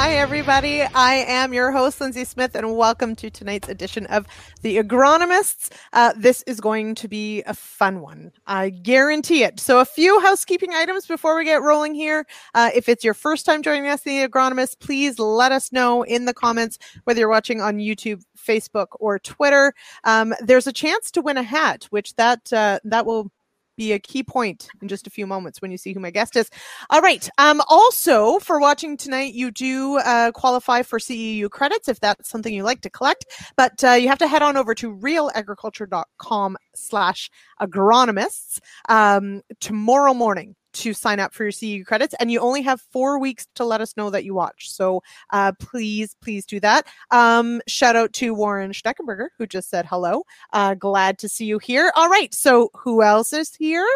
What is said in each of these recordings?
Hi, everybody. I am your host, Lyndsey Smith, and welcome to tonight's edition of The Agronomists. Uh, this is going to be a fun one. I guarantee it. So, a few housekeeping items before we get rolling here. Uh, if it's your first time joining us, The Agronomists, please let us know in the comments whether you're watching on YouTube, Facebook, or Twitter. Um, there's a chance to win a hat, which that uh, that will be a key point in just a few moments when you see who my guest is. All right. Um, also, for watching tonight, you do uh, qualify for CEU credits if that's something you like to collect, but uh, you have to head on over to realagriculture.com slash agronomists um, tomorrow morning to sign up for your CEU credits, and you only have four weeks to let us know that you watch. So uh, please, please do that. Um, shout out to Warren Steckenberger who just said hello. Uh, glad to see you here. All right, so who else is here?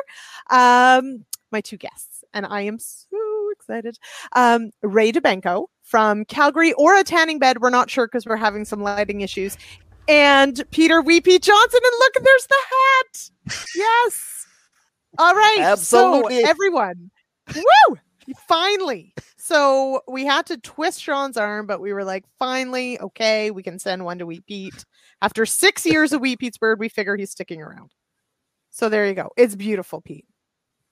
Um, my two guests, and I am so excited. Um, Ray Dowbenko from Calgary or a tanning bed. We're not sure because we're having some lighting issues. And Peter Wheat Pete Johnson, and look, there's the hat. Yes. All right. Absolutely. So everyone. Woo! Finally. So we had to twist Sean's arm, but we were like, finally, okay, we can send one to Wheat Pete. After six years of Wheat Pete's bird, we figure he's sticking around. So there you go. It's beautiful, Pete.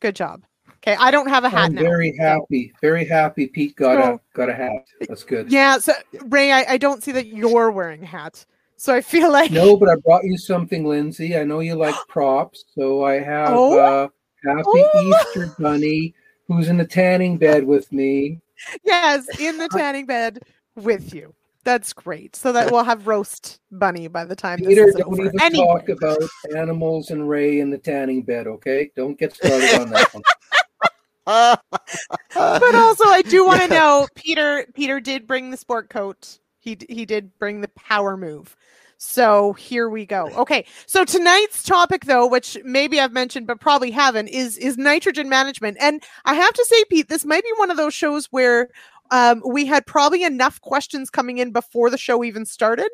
Good job. Okay, I don't have a hat I'm now. very happy. Very happy. Pete got So- a got a hat. That's good. Yeah, so Ray, I, I don't see that you're wearing a hat. So I feel like No, but I brought you something, Lyndsey. I know you like props, so I have Oh. uh, Happy Oh. Easter Bunny, who's in the tanning bed with me. yes, in the tanning bed with you. That's great. So that we'll have roast bunny by the time Peter, this is don't over. even Anyway. talk about animals and Ray in the tanning bed, okay? Don't get started on that one. but also I do want to know Peter Peter did bring the sport coat. He he did bring the power move. So here we go. Okay. So tonight's topic though, which maybe I've mentioned but probably haven't, is is nitrogen management. And I have to say Pete, this might be one of those shows where um, we had probably enough questions coming in before the show even started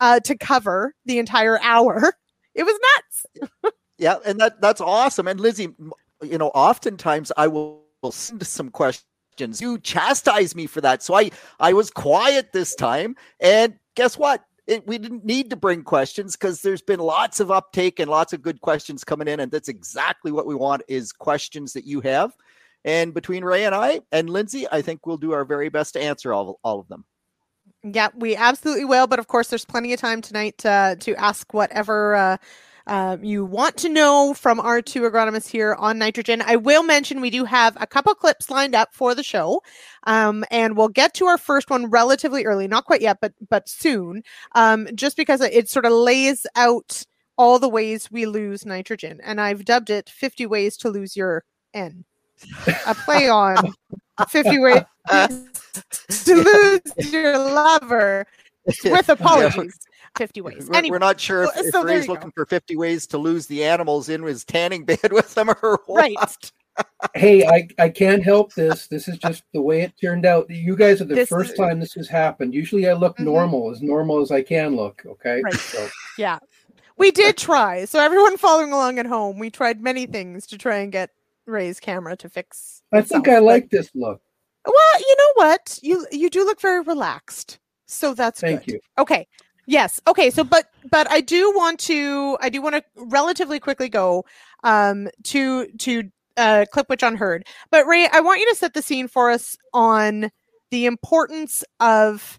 uh, to cover the entire hour. It was nuts. yeah, and that that's awesome. And Lizzie, you know, oftentimes I will, will send some questions. You chastise me for that, so I I was quiet this time. And guess what? It, we didn't need to bring questions because there's been lots of uptake and lots of good questions coming in, and that's exactly what we want is questions that you have. And between Ray and I and Lyndsey, I think we'll do our very best to answer all, all of them. Yeah, we absolutely will. But of course, there's plenty of time tonight uh, to ask whatever uh, uh, you want to know from our two agronomists here on nitrogen. I will mention we do have a couple clips lined up for the show, um, and we'll get to our first one relatively early. Not quite yet, but but soon. Um, just because it sort of lays out all the ways we lose nitrogen, and I've dubbed it "50 Ways to Lose Your N." A play on 50 ways to lose your lover with apologies. 50 ways. We're, Anyway, we're not sure if, so- if Ray's you go. looking for 50 ways to lose the animals in his tanning bed with him or what. Right. hey, I, I can't help this. This is just the way it turned out. You guys are the This first is- time this has happened. Usually I look Mhm. normal, as normal as I can look. Okay. Right. So yeah. We did try. So everyone following along at home, we tried many things to try and get Ray's camera to fix. I think I like this look. Well, you know what? You you do look very relaxed. So that's Thank good. you. Okay. Yes. Okay. So, but but I do want to I do want to relatively quickly go um to to uh clip which unheard. But Ray, I want you to set the scene for us on the importance of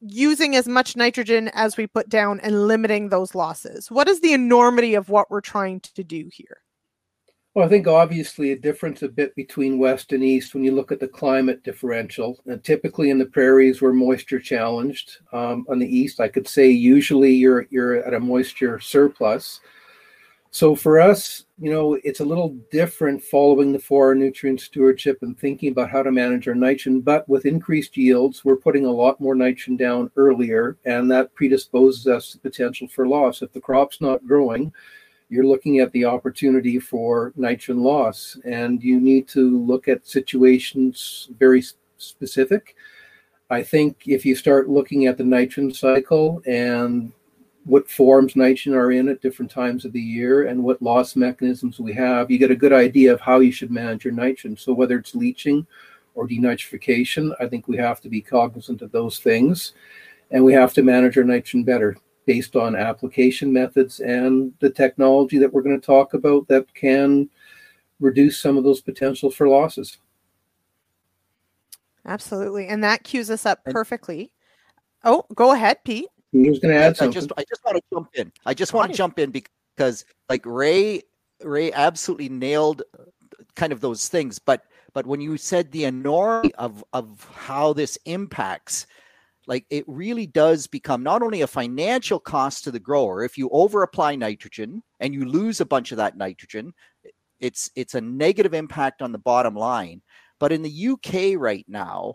using as much nitrogen as we put down and limiting those losses. What is the enormity of what we're trying to do here? Well, I think obviously a difference a bit between west and east when you look at the climate differential. And typically in the prairies, we're moisture challenged. Um, on the east, I could say usually you're you're at a moisture surplus. So for us, you know, it's a little different following the four nutrient stewardship and thinking about how to manage our nitrogen. But with increased yields, we're putting a lot more nitrogen down earlier, and that predisposes us to potential for loss. If the crop's not growing, you're looking at the opportunity for nitrogen loss, and you need to look at situations very specific. I think if you start looking at the nitrogen cycle and what forms nitrogen are in at different times of the year and what loss mechanisms we have, you get a good idea of how you should manage your nitrogen. So whether it's leaching or denitrification. I think we have to be cognizant of those things and we have to manage our nitrogen better based on application methods and the technology that we're going to talk about that can reduce some of those potential for losses. Absolutely. And that cues us up perfectly. Oh, go ahead, Pete. He was going to add something. I just, I just want to jump in. I just want to jump in because, like Ray, Ray absolutely nailed uh, kind of those things. But but when you said the enormity of of how this impacts, like it really does become not only a financial cost to the grower if you overapply nitrogen and you lose a bunch of that nitrogen, it's it's a negative impact on the bottom line. But in the UK right now,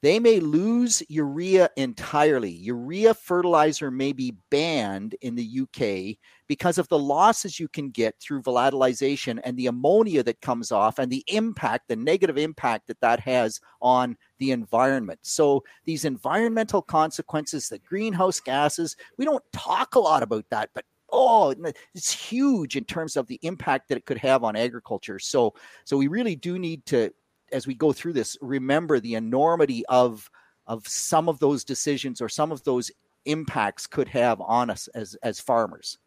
they may lose urea entirely. Urea fertilizer may be banned in the UK because of the losses you can get through volatilization and the ammonia that comes off and the impact, the negative impact that that has on the environment. So, these environmental consequences, the greenhouse gases, we don't talk a lot about that, but oh it's huge in terms of the impact that it could have on agriculture so so we really do need to as we go through this, remember the enormity of of some of those decisions or some of those impacts could have on us as as farmers.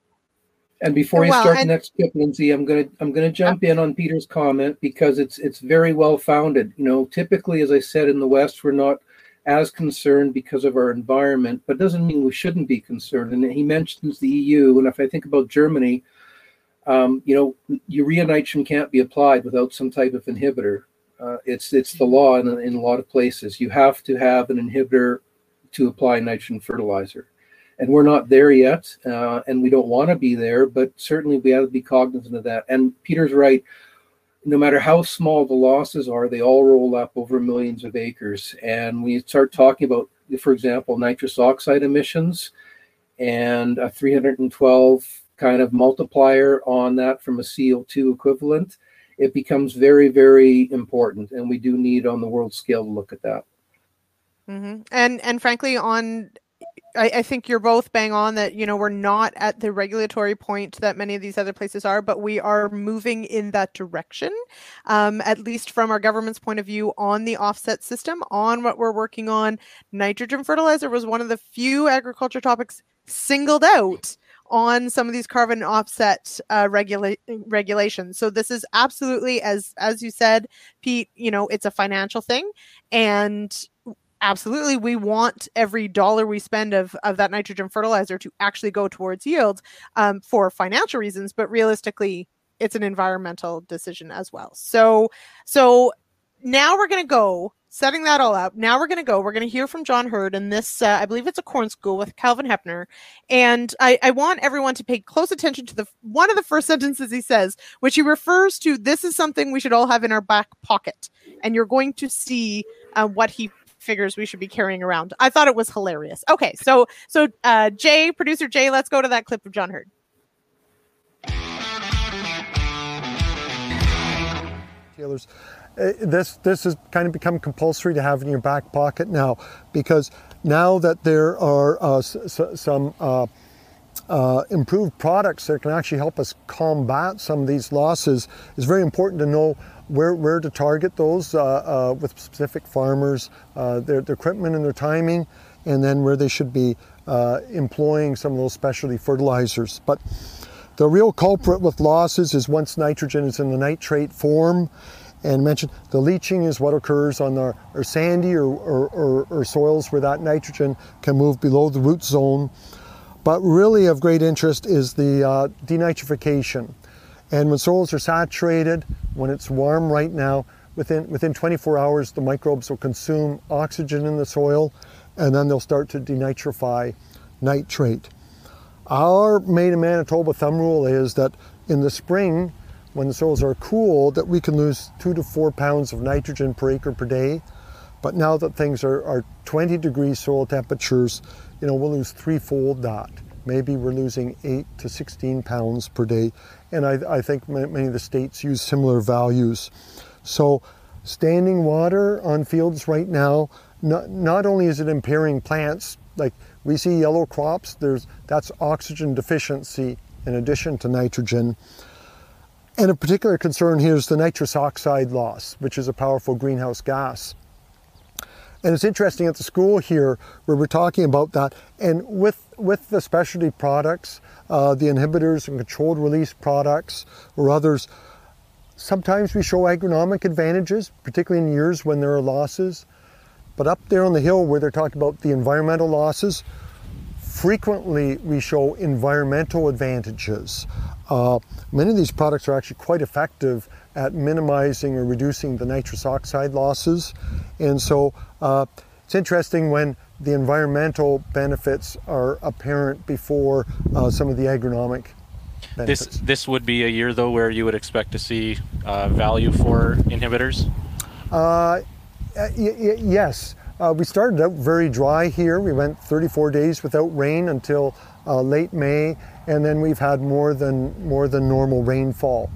And before you well, start and- the next tip, Lyndsey, I'm gonna I'm gonna jump in on Peter's comment because it's it's very well founded. You know, typically, as I said, in the West, we're not as concerned because of our environment, but doesn't mean we shouldn't be concerned. And he mentions the EU, and if I think about Germany, um, you know, urea nitrogen can't be applied without some type of inhibitor. Uh, it's it's the law in, in a lot of places. You have to have an inhibitor to apply nitrogen fertilizer, and we're not there yet, uh, and we don't want to be there. But certainly, we have to be cognizant of that. And Peter's right. No matter how small the losses are, they all roll up over millions of acres. And we start talking about, for example, nitrous oxide emissions, and a 312 kind of multiplier on that from a CO2 equivalent it becomes very, very important, and we do need on the world scale to look at that. Mm-hmm. And and frankly, on I, I, think you're both bang on that you know we're not at the regulatory point that many of these other places are, but we are moving in that direction, um, at least from our government's point of view on the offset system, on what we're working on. Nitrogen fertilizer was one of the few agriculture topics singled out on some of these carbon offset uh, regula- regulations. So this is absolutely, as as you said, Pete. You know, it's a financial thing, and absolutely, we want every dollar we spend of of that nitrogen fertilizer to actually go towards yield um, for financial reasons. But realistically, it's an environmental decision as well. So so now we're going to go setting that all up. Now we're going to go. We're going to hear from John Heard and this, uh, I believe it's a corn school with Kelvin Heppner. And I, I want everyone to pay close attention to the one of the first sentences he says, which he refers to this is something we should all have in our back pocket. And you're going to see uh, what he figures we should be carrying around. I thought it was hilarious. Okay, so so uh, Jay, producer Jay, let's go to that clip of John Heard. Taylor's this this has kind of become compulsory to have in your back pocket now because now that there are uh, s- some uh, uh, improved products that can actually help us combat some of these losses, it's very important to know where, where to target those uh, uh, with specific farmers, their, their equipment and their timing, and then where they should be employing some of those specialty fertilizers. But the real culprit with losses is once nitrogen is in the nitrate form and mentioned the leaching is what occurs on our, sandy or, or, or, or, soils where that nitrogen can move below the root zone. But really of great interest is the uh, denitrification. And when soils are saturated, when it's warm right now, within, within 24 hours the microbes will consume oxygen in the soil and then they'll start to denitrify nitrate. Our made in Manitoba thumb rule is that in the spring when the soils are cool that we can lose two to four pounds of nitrogen per acre per day. But now that things are, are 20 degree soil temperatures, you know, we'll lose threefold that. Maybe we're losing 8 to 16 pounds per day. And I, I think many of the states use similar values. So, standing water on fields right now, not, not only is it impairing plants, like we see yellow crops, there's, that's oxygen deficiency in addition to nitrogen and a particular concern here is the nitrous oxide loss, which is a powerful greenhouse gas. And it's interesting at the school here where we're talking about that. And with, with the specialty products, uh, the inhibitors and controlled release products or others, sometimes we show agronomic advantages, particularly in years when there are losses. But up there on the hill where they're talking about the environmental losses, frequently we show environmental advantages. Uh, many of these products are actually quite effective at minimizing or reducing the nitrous oxide losses. And so uh, it's interesting when the environmental benefits are apparent before uh, some of the agronomic benefits. This this would be a year though where you would expect to see uh, value for inhibitors. Uh, y- y- yes, uh, we started out very dry here. We went 34 days without rain until uh, late May, and then we've had more than more than normal rainfall.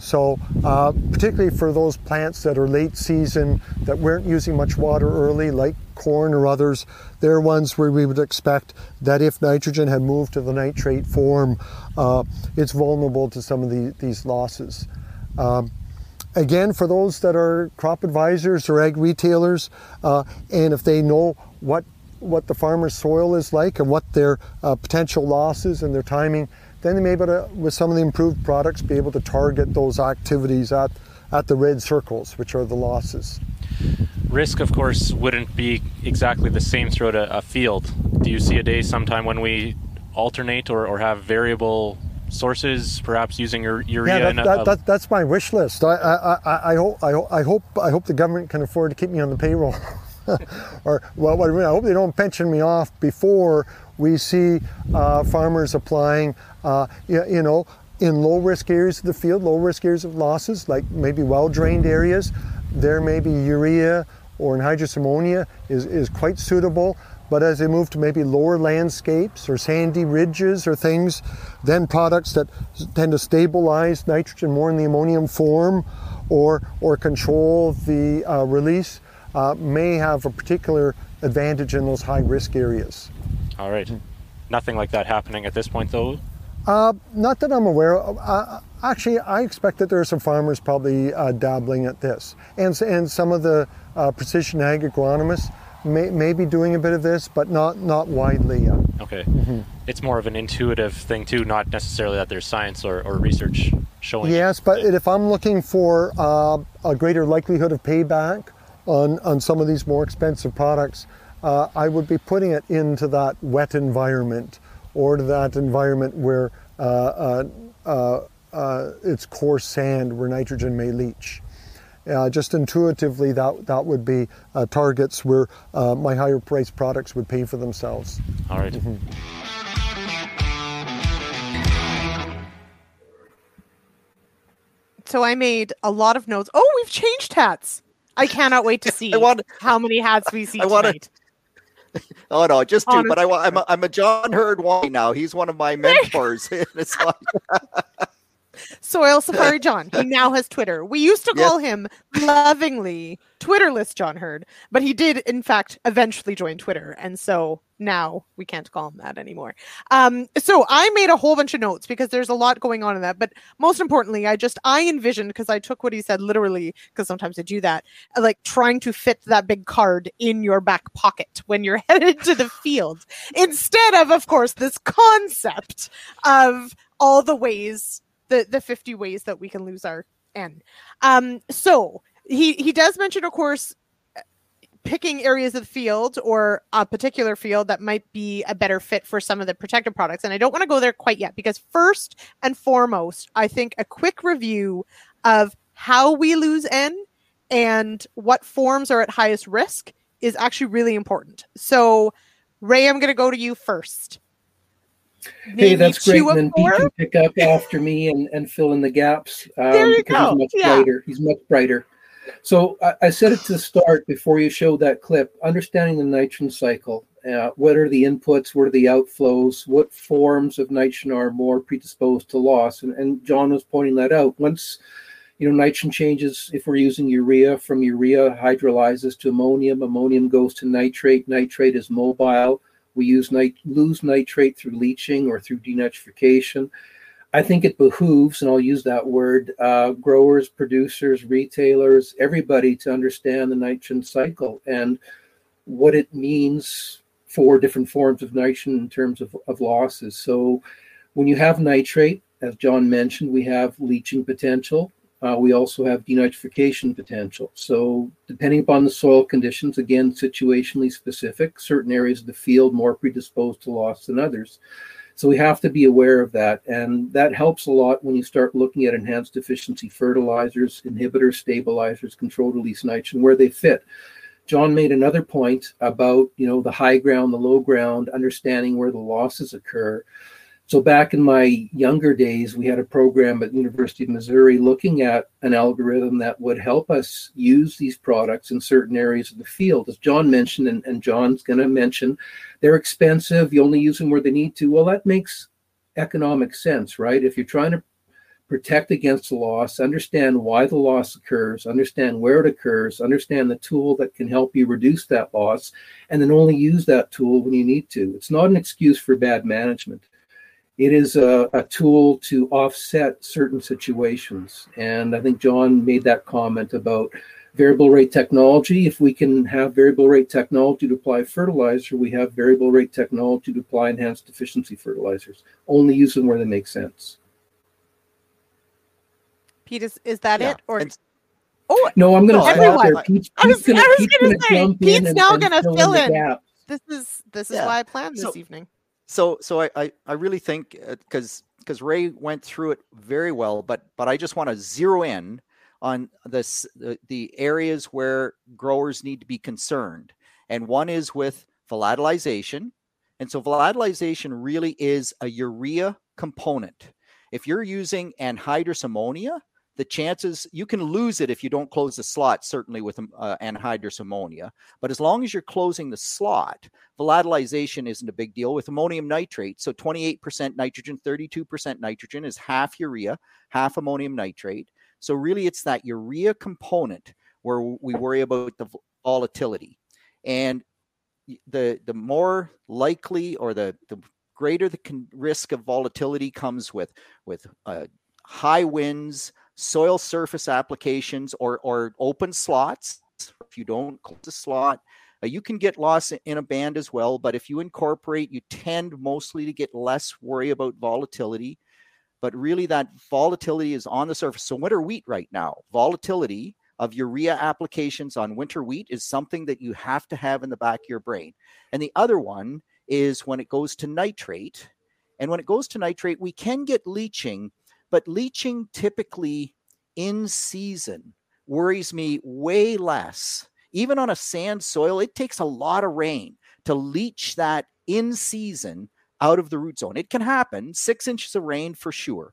So, uh, particularly for those plants that are late season that weren't using much water early, like corn or others, they're ones where we would expect that if nitrogen had moved to the nitrate form, uh, it's vulnerable to some of the, these losses. Um, again, for those that are crop advisors or ag retailers, uh, and if they know what what the farmer's soil is like and what their uh, potential losses and their timing, then they may be able to, with some of the improved products, be able to target those activities at, at the red circles, which are the losses. Risk, of course, wouldn't be exactly the same throughout a, a field. Do you see a day sometime when we alternate or, or have variable sources, perhaps using your urea? Yeah, that, that, that, that's my wish list. I, I, I, I, hope, I hope I hope the government can afford to keep me on the payroll. or well, what I, hope they don't pension me off before we see uh, farmers applying, uh, you, you, know, in low risk areas of the field, low risk areas of losses, like maybe well drained areas. There may be urea or anhydrous ammonia is, is quite suitable. But as they move to maybe lower landscapes or sandy ridges or things, then products that tend to stabilize nitrogen more in the ammonium form or, or control the uh, release uh, may have a particular advantage in those high risk areas. All right. Nothing like that happening at this point, though? Uh, not that I'm aware of. Uh, actually, I expect that there are some farmers probably uh, dabbling at this. And, and some of the uh, precision ag agronomists may, may be doing a bit of this, but not, not widely yet. Okay. Mm-hmm. It's more of an intuitive thing, too, not necessarily that there's science or, or research showing. Yes, but if I'm looking for uh, a greater likelihood of payback, on, on some of these more expensive products, uh, I would be putting it into that wet environment or to that environment where uh, uh, uh, uh it's coarse sand where nitrogen may leach. Uh, just intuitively, that, that would be targets where my higher priced products would pay for themselves. All right. mm-hmm. So I made a lot of notes. Oh, we've changed hats. I cannot wait to see want, how many hats we see I wanna, tonight. Oh no, just two. But I, I'm a, I'm a John Heard Wine now. He's one of my mentors. it's like Soil Safari John. He now has Twitter. We used to call yes. him lovingly Twitterless John Heard, but he did, in fact, eventually join Twitter. And so now we can't call him that anymore. Um, so I made a whole bunch of notes because there's a lot going on in that. But most importantly, I just, I envisioned, because I took what he said literally, because sometimes I do that, like trying to fit that big card in your back pocket when you're headed to the field instead of, of course, this concept of all the ways the the 50 ways that we can lose our N. Um, so he he does mention, of course, picking areas of the field or a particular field that might be a better fit for some of the protective products. And I don't want to go there quite yet because first and foremost, I think a quick review of how we lose N and what forms are at highest risk is actually really important. So, Ray, I'm going to go to you first hey, that's great. And then Pete can pick up after me and, and fill in the gaps. Um, there you go. He's much yeah. brighter. He's much brighter. So I, I, said it to start before you showed that clip. Understanding the nitrogen cycle. Uh, what are the inputs? What are the outflows? What forms of nitrogen are more predisposed to loss? And, and John was pointing that out. Once you know nitrogen changes, if we're using urea, from urea hydrolyzes to ammonium. Ammonium goes to nitrate. Nitrate is mobile we use nit- lose nitrate through leaching or through denitrification. I think it behooves, and I'll use that word, uh, growers, producers, retailers, everybody to understand the nitrogen cycle and what it means for different forms of nitrogen in terms of, of losses. So when you have nitrate, as John mentioned, we have leaching potential. Uh, we also have denitrification potential. So, depending upon the soil conditions, again, situationally specific, certain areas of the field more predisposed to loss than others. So, we have to be aware of that. And that helps a lot when you start looking at enhanced efficiency fertilizers, inhibitors, stabilizers, controlled release nitrogen, where they fit. John made another point about, you know, the high ground, the low ground, understanding where the losses occur. So back in my younger days, we had a program at University of Missouri looking at an algorithm that would help us use these products in certain areas of the field. As John mentioned, and, and John's going to mention, they're expensive. You only use them where they need to. Well, that makes economic sense, right? If you're trying to protect against the loss, understand why the loss occurs, understand where it occurs, understand the tool that can help you reduce that loss, and then only use that tool when you need to. It's not an excuse for bad management it is a, a, tool to offset certain situations. And I think John made that comment about variable rate technology. If we can have variable rate technology to apply fertilizer, we have variable rate technology to apply enhanced efficiency fertilizers. Only use them where they make sense. Pete, is, is that yeah. it? Or oh no, I'm going to everyone. Pete's, I was, gonna, was going to say Pete's now going to fill in. in this is this is yeah. why I planned this so, evening so so I I, I really think because uh, because Ray went through it very well, but but I just want to zero in on this the, the areas where growers need to be concerned, and one is with volatilization, and so volatilization really is a urea component. If you're using anhydrous ammonia, the chances you can lose it if you don't close the slot, certainly with uh, anhydrous ammonia. But as long as you're closing the slot, volatilization isn't a big deal with ammonium nitrate. So 28% nitrogen, 32% nitrogen is half urea, half ammonium nitrate. So really, it's that urea component where we worry about the volatility. And the the more likely or the the greater the con- risk of volatility comes with with uh, high winds, soil surface applications or, or open slots. If you don't close a slot, uh, you can get loss in a band as well. But if you incorporate, you tend mostly to get less worry about volatility. But really, that volatility is on the surface. So, winter wheat right now, volatility of urea applications on winter wheat is something that you have to have in the back of your brain. And the other one is when it goes to nitrate. And when it goes to nitrate, we can get leaching but leaching typically in season worries me way less. Even on a sand soil, it takes a lot of rain to leach that in season out of the root zone. It can happen, six inches of rain for sure.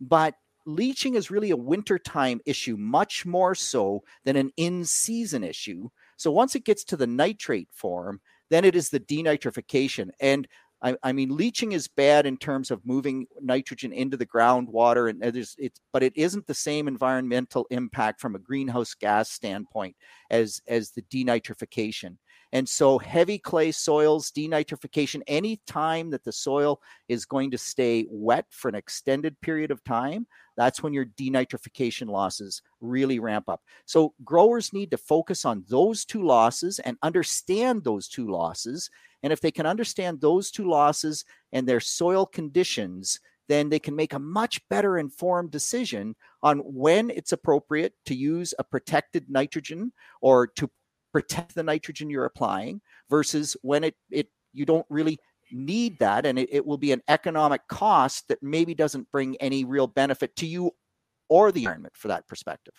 But leaching is really a wintertime issue, much more so than an in season issue. So once it gets to the nitrate form, then it is the denitrification. And I, I, mean, leaching is bad in terms of moving nitrogen into the groundwater, and there's it's, but it isn't the same environmental impact from a greenhouse gas standpoint as as the denitrification. And so, heavy clay soils, denitrification, any time that the soil is going to stay wet for an extended period of time, that's when your denitrification losses really ramp up. So, growers need to focus on those two losses and understand those two losses and if they can understand those two losses and their soil conditions, then they can make a much better informed decision on when it's appropriate to use a protected nitrogen or to protect the nitrogen you're applying versus when it, it you don't really need that and it, it will be an economic cost that maybe doesn't bring any real benefit to you or the environment for that perspective.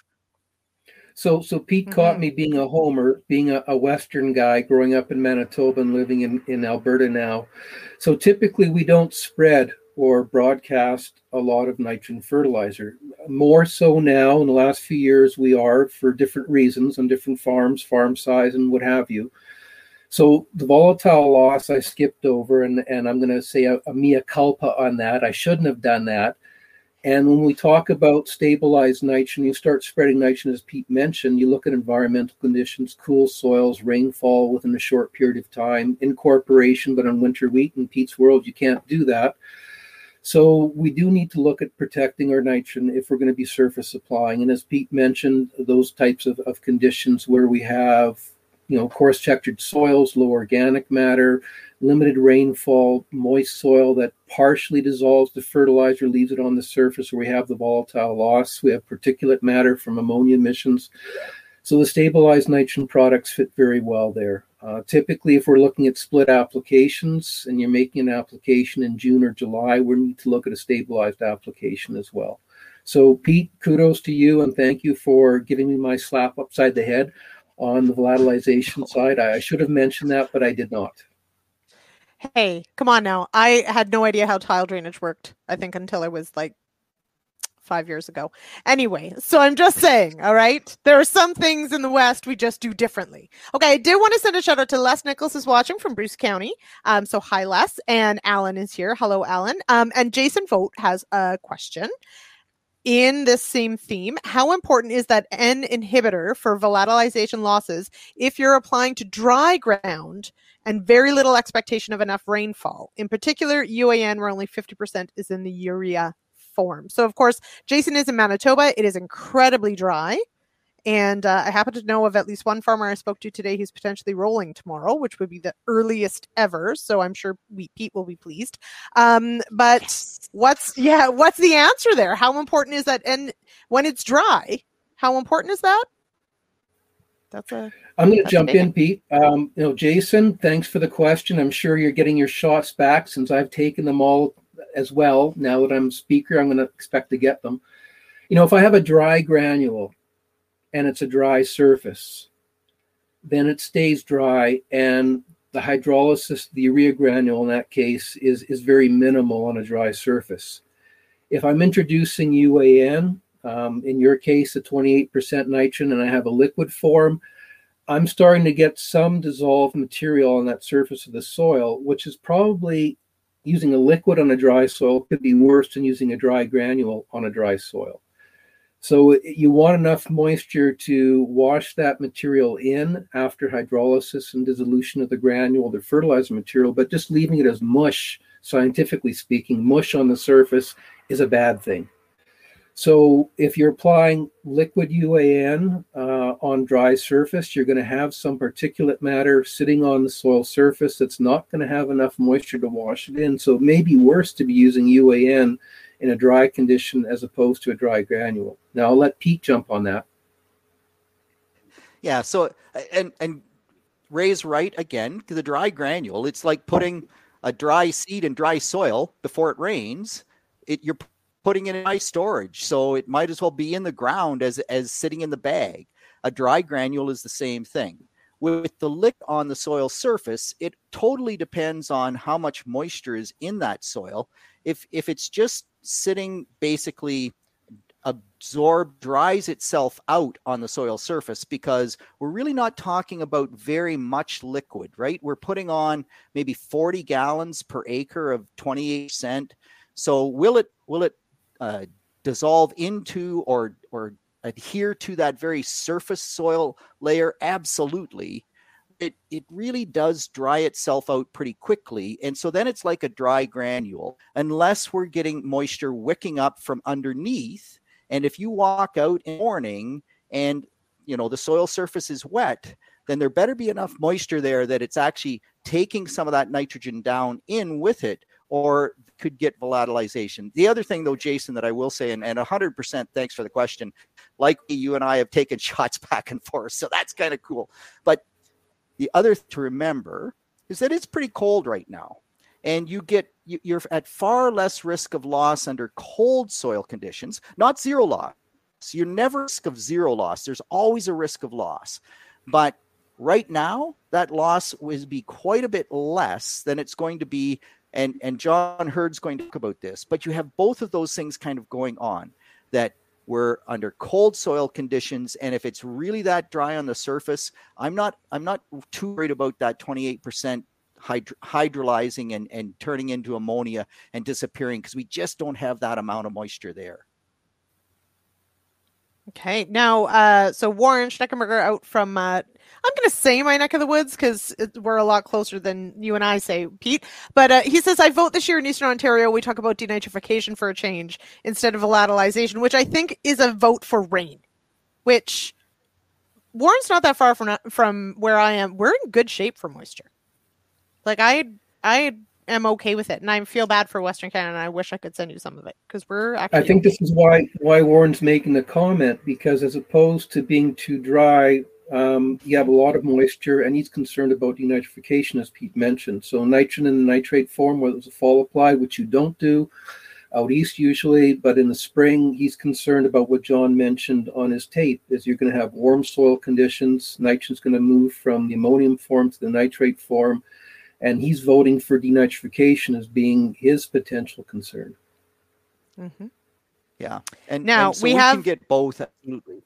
So, so Pete mm-hmm. caught me being a homer, being a, a, Western guy, growing up in Manitoba and living in, in Alberta now. So typically we don't spread or broadcast a lot of nitrogen fertilizer. More so now in the last few years, we are for different reasons on different farms, farm size, and what have you. So the volatile loss I skipped over, and, and I'm going to say a, a mea culpa on that. I shouldn't have done that. And when we talk about stabilized nitrogen, you start spreading nitrogen, as Pete mentioned, you look at environmental conditions, cool soils, rainfall within a short period of time, incorporation, but on winter wheat in Pete's world, you can't do that. So we do need to look at protecting our nitrogen if we're going to be surface supplying. And as Pete mentioned, those types of, of conditions where we have, you know, coarse textured soils, low organic matter, limited rainfall, moist soil that partially dissolves the fertilizer, leaves it on the surface where we have the volatile loss. We have particulate matter from ammonia emissions. So the stabilized nitrogen products fit very well there. Uh, typically, if we're looking at split applications and you're making an application in June or July, we need to look at a stabilized application as well. So, Pete, kudos to you and thank you for giving me my slap upside the head on the volatilization side. I should have mentioned that, but I did not. Hey, come on now. I had no idea how tile drainage worked, I think, until I was like five years ago. Anyway, so I'm just saying, all right, there are some things in the West we just do differently. Okay, I did want to send a shout out to Les Nichols is watching from Bruce County. Um, so hi Les, and Alan is here. Hello, Alan. Um, and Jason Vote has a question. In this same theme, how important is that N inhibitor for volatilization losses if you're applying to dry ground and very little expectation of enough rainfall? In particular, UAN, where only 50% is in the urea form. So, of course, Jason is in Manitoba. It is incredibly dry. And uh, I happen to know of at least one farmer I spoke to today who's potentially rolling tomorrow, which would be the earliest ever. So I'm sure Wheat Pete will be pleased. Um, but yes. what's yeah, what's the answer there? How important is that? And when it's dry, how important is that? That's a. I'm going to jump in, Pete. Um, you know, Jason, thanks for the question. I'm sure you're getting your shots back since I've taken them all as well. Now that I'm speaker, I'm going to expect to get them. You know, if I have a dry granule and it's a dry surface, then it stays dry and the hydrolysis, the urea granule in that case, is, is very minimal on a dry surface. If I'm introducing UAN, um, in your case, a 28% nitrogen, and I have a liquid form, I'm starting to get some dissolved material on that surface of the soil, which is probably using a liquid on a dry soil could be worse than using a dry granule on a dry soil. So you want enough moisture to wash that material in after hydrolysis and dissolution of the granule, the fertilizer material, but just leaving it as mush, scientifically speaking, mush on the surface is a bad thing. So if you're applying liquid UAN uh, on dry surface, you're going to have some particulate matter sitting on the soil surface that's not going to have enough moisture to wash it in. So it may be worse to be using UAN in a dry condition as opposed to a dry granule. Now I'll let Pete jump on that. Yeah. So and and Ray's right again. The dry granule, it's like putting a dry seed in dry soil before it rains. It you're putting it in ice storage. So it might as well be in the ground as as sitting in the bag. A dry granule is the same thing. With the lick on the soil surface, it totally depends on how much moisture is in that soil. If if it's just sitting basically absorb dries itself out on the soil surface because we're really not talking about very much liquid right we're putting on maybe 40 gallons per acre of 28 cent so will it will it uh, dissolve into or or adhere to that very surface soil layer absolutely. It it really does dry itself out pretty quickly. And so then it's like a dry granule. Unless we're getting moisture wicking up from underneath and if you walk out in the morning and you know the soil surface is wet then there better be enough moisture there that it's actually taking some of that nitrogen down in with it or could get volatilization. The other thing, though, Jason, that I will say, and, and 100% thanks for the question. Like you and I have taken shots back and forth, so that's kind of cool. But the other to remember is that it's pretty cold right now, and you get you're at far less risk of loss under cold soil conditions, not zero loss. So you're never risk of zero loss. There's always a risk of loss, but right now that loss would be quite a bit less than it's going to be and and John Heard's going to talk about this, but you have both of those things kind of going on that we're under cold soil conditions. And if it's really that dry on the surface i'm not i'm not too worried about that 28% hydro- hydrolyzing and, and turning into ammonia and disappearing because we just don't have that amount of moisture there. Okay. Now uh so warren schneckenberger out from uh I'm going to say my neck of the woods because we're a lot closer than you and I say, Pete. But uh, he says, I vote this year in Eastern Ontario. We talk about denitrification for a change instead of volatilization, which I think is a vote for rain, which Warren's not that far from from where I am. We're in good shape for moisture. Like I I am okay with it, and I feel bad for Western Canada. And I wish I could send you some of it because we're actually. I think this is why why Warren's making the comment because as opposed to being too dry, um, you have a lot of moisture, and he's concerned about denitrification, as Pete mentioned. So nitrogen in the nitrate form, whether it's a fall apply, which you don't do out east usually, but in the spring, he's concerned about what John mentioned on his tape: is you're going to have warm soil conditions. Nitrogen's going to move from the ammonium form to the nitrate form, and he's voting for denitrification as being his potential concern. Mm-hmm. Yeah, and now and so we, we have can get both absolutely.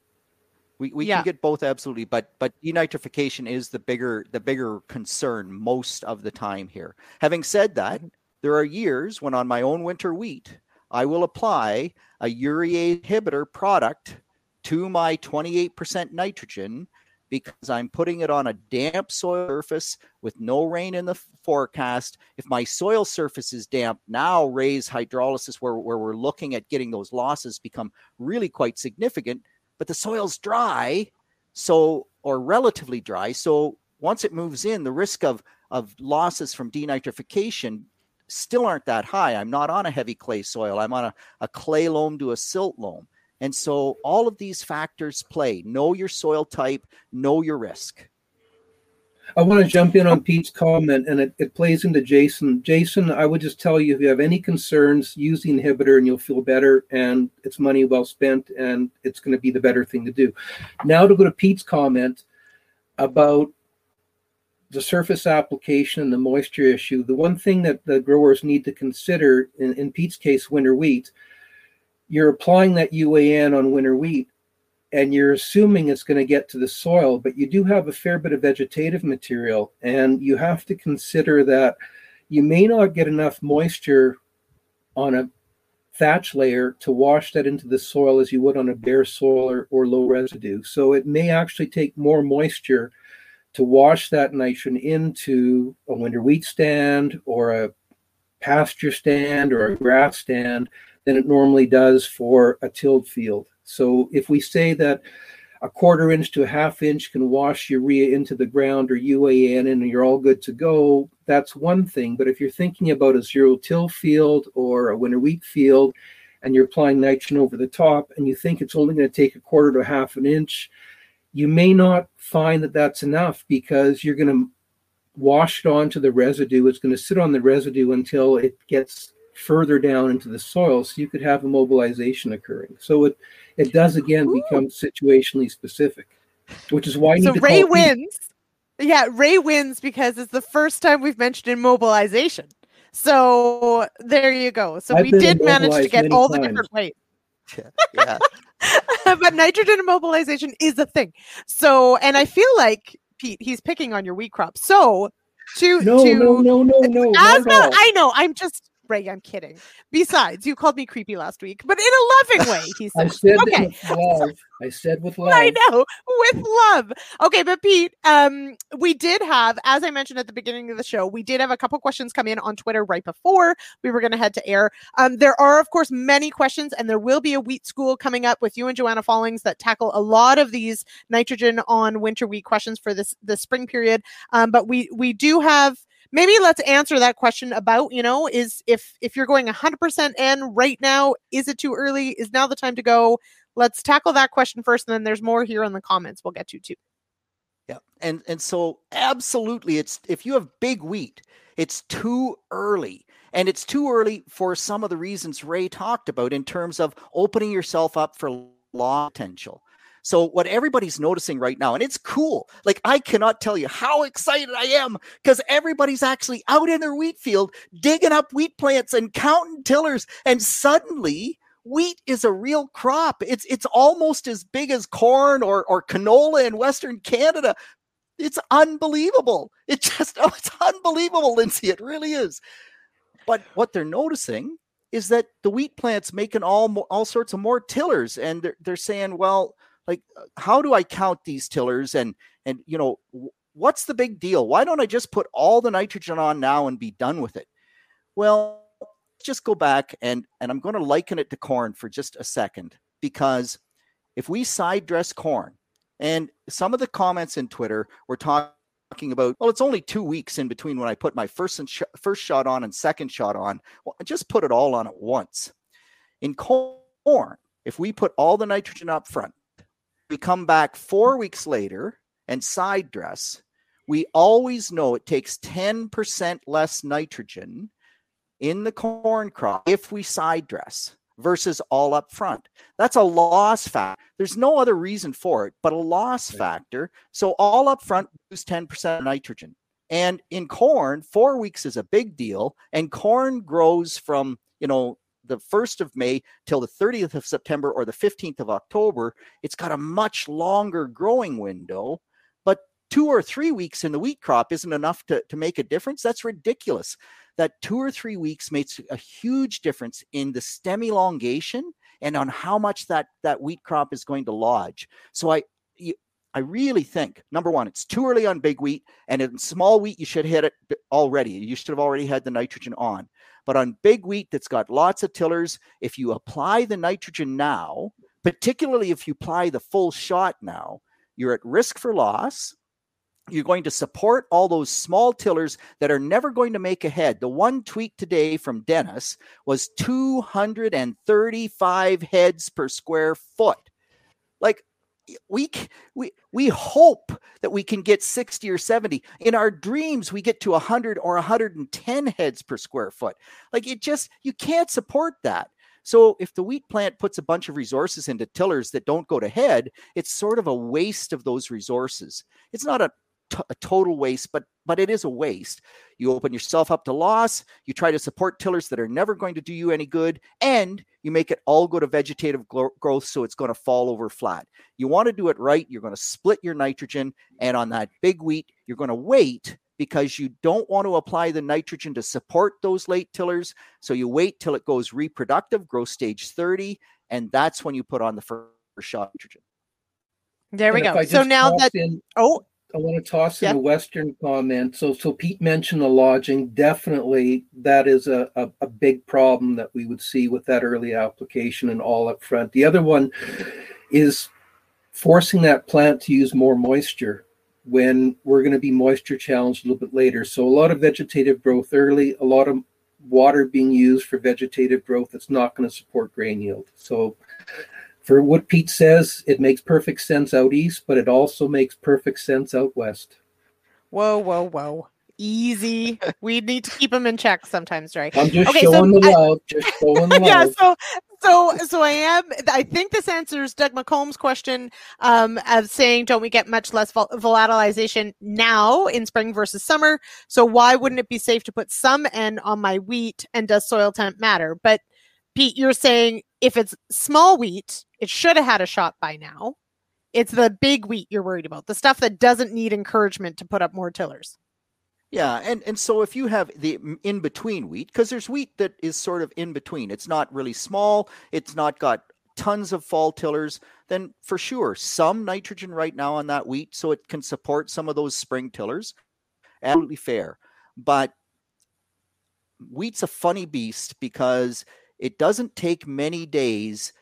We, we Yeah. can get both absolutely, but but denitrification is the bigger the bigger concern most of the time here. Having said that, Mm-hmm. there are years when on my own winter wheat, I will apply a urea inhibitor product to my 28% nitrogen because I'm putting it on a damp soil surface with no rain in the forecast. If my soil surface is damp, now raise hydrolysis where, where we're looking at getting those losses become really quite significant, but the soil's dry, so or relatively dry. So once it moves in, the risk of of losses from denitrification still aren't that high. I'm not on a heavy clay soil. I'm on a, a clay loam to a silt loam. And so all of these factors play. Know your soil type, know your risk. I want to jump in on oh. Pete's comment, and it, it plays into Jason. Jason, I would just tell you if you have any concerns, use the inhibitor and you'll feel better, and it's money well spent, and it's going to be the better thing to do. Now to go to Pete's comment about the surface application and the moisture issue. The one thing that the growers need to consider in, in Pete's case, winter wheat, you're applying that UAN on winter wheat and you're assuming it's going to get to the soil, but you do have a fair bit of vegetative material, and you have to consider that you may not get enough moisture on a thatch layer to wash that into the soil as you would on a bare soil or, or low residue. So it may actually take more moisture to wash that nitrogen into a winter wheat stand or a pasture stand or a grass stand than it normally does for a tilled field. So if we say that a quarter inch to a half inch can wash urea into the ground or UAN and you're all good to go, that's one thing. But if you're thinking about a zero till field or a winter wheat field and you're applying nitrogen over the top and you think it's only going to take a quarter to a half an inch, you may not find that that's enough because you're going to wash it onto the residue. It's going to sit on the residue until it gets further down into the soil so you could have immobilization occurring. So it it does again Ooh. become situationally specific, which is why you so Ray call Pete. wins. Yeah, Ray wins because it's the first time we've mentioned immobilization. So there you go. So I've we did manage to get many all the different weight. Yeah. but nitrogen immobilization is a thing. So, and I feel like Pete, he's picking on your wheat crop. So, to No, to no, no, no, no, not as at. I know, I'm just Ray. I'm kidding. Besides, you called me creepy last week, but in a loving way. He said, I said, okay. with love. I said with love. I know, with love. Okay, but Pete, um, we did have, as I mentioned at the beginning of the show, we did have a couple questions come in on Twitter right before we were going to head to air. Um, there are, of course, many questions, and there will be a wheat school coming up with you and Joanna Follings that tackle a lot of these nitrogen on winter wheat questions for this the spring period. Um, but we we do have maybe let's answer that question about you know is if if you're going 100% in right now is it too early is now the time to go let's tackle that question first and then there's more here in the comments we'll get to too Yeah. And and so absolutely it's if you have big wheat, it's too early. And it's too early for some of the reasons Ray talked about in terms of opening yourself up for law potential. So what everybody's noticing right now, and it's cool. Like I cannot tell you how excited I am because everybody's actually out in their wheat field digging up wheat plants and counting tillers, and suddenly wheat is a real crop. It's it's almost as big as corn or or canola in Western Canada. It's unbelievable. It just oh, it's unbelievable, Lyndsey. It really is. But what they're noticing is that the wheat plant's making all all sorts of more tillers, and they're they're saying, well, like, uh, how do I count these tillers? And and you know, what's the big deal? Why don't I just put all the nitrogen on now and be done with it? Well, just go back and and I'm going to liken it to corn for just a second because if we side dress corn, and some of the comments in Twitter were talking about, well, it's only two weeks in between when I put my first and sh- first shot on and second shot on. Well, I just put it all on at once. In corn, if we put all the nitrogen up front, we come back four weeks later and side dress, we always know it takes 10% less nitrogen in the corn crop if we side dress versus all up front. That's a loss factor. There's no other reason for it but a loss factor. So all up front lose 10% nitrogen. And in corn, four weeks is a big deal. And corn grows from, you know, the 1st of May till the 30th of September or the 15th of October. It's got a much longer growing window. But two or three weeks in the wheat crop isn't enough to, to make a difference. That's ridiculous that two or three weeks makes a huge difference in the stem elongation and on how much that that wheat crop is going to lodge. So I I really think number one, it's too early on big wheat, and in small wheat you should hit it already. You should have already had the nitrogen on. But on big wheat that's got lots of tillers, if you apply the nitrogen now, particularly if you apply the full shot now, you're at risk for loss you're going to support all those small tillers that are never going to make a head. The one tweet today from Dennis was 235 heads per square foot. Like we we we hope that we can get 60 or 70 in our dreams we get to 100 or 110 heads per square foot. Like it just you can't support that. So if the wheat plant puts a bunch of resources into tillers that don't go to head, it's sort of a waste of those resources. It's not a a total waste, but but it is a waste. You open yourself up to loss. You try to support tillers that are never going to do you any good, and you make it all go to vegetative growth, so it's going to fall over flat. You want to do it right. You're going to split your nitrogen, and on that big wheat, you're going to wait because you don't want to apply the nitrogen to support those late tillers. So you wait till it goes reproductive, growth stage 30, and that's when you put on the first shot nitrogen. There we and go. So now that in, oh I want to toss in a Western comment. So, so Pete mentioned the lodging. Definitely, that is a, a, a, big problem that we would see with that early application and all up front. The other one is forcing that plant to use more moisture when we're going to be moisture challenged a little bit later. So, a lot of vegetative growth early, a lot of water being used for vegetative growth that's not going to support grain yield. So, for what Pete says, it makes perfect sense out east, but it also makes perfect sense out west. Whoa, whoa, whoa. Easy. we need to keep them in check sometimes, right? I'm just okay, showing so the love. Just showing the love. yeah, so so so I am I think this answers Doug McComb's question um of saying don't we get much less vol- volatilization now in spring versus summer? So why wouldn't it be safe to put some N on my wheat and does soil temp matter? But Pete, you're saying if it's small wheat, it should have had a shot by now. It's the big wheat you're worried about, the stuff that doesn't need encouragement to put up more tillers. Yeah, and and so if you have the mm, in between wheat, because there's wheat that is sort of in between, it's not really small, it's not got tons of fall tillers, then for sure some nitrogen right now on that wheat, so it can support some of those spring tillers. Absolutely fair, but wheat's a funny beast because it doesn't take many days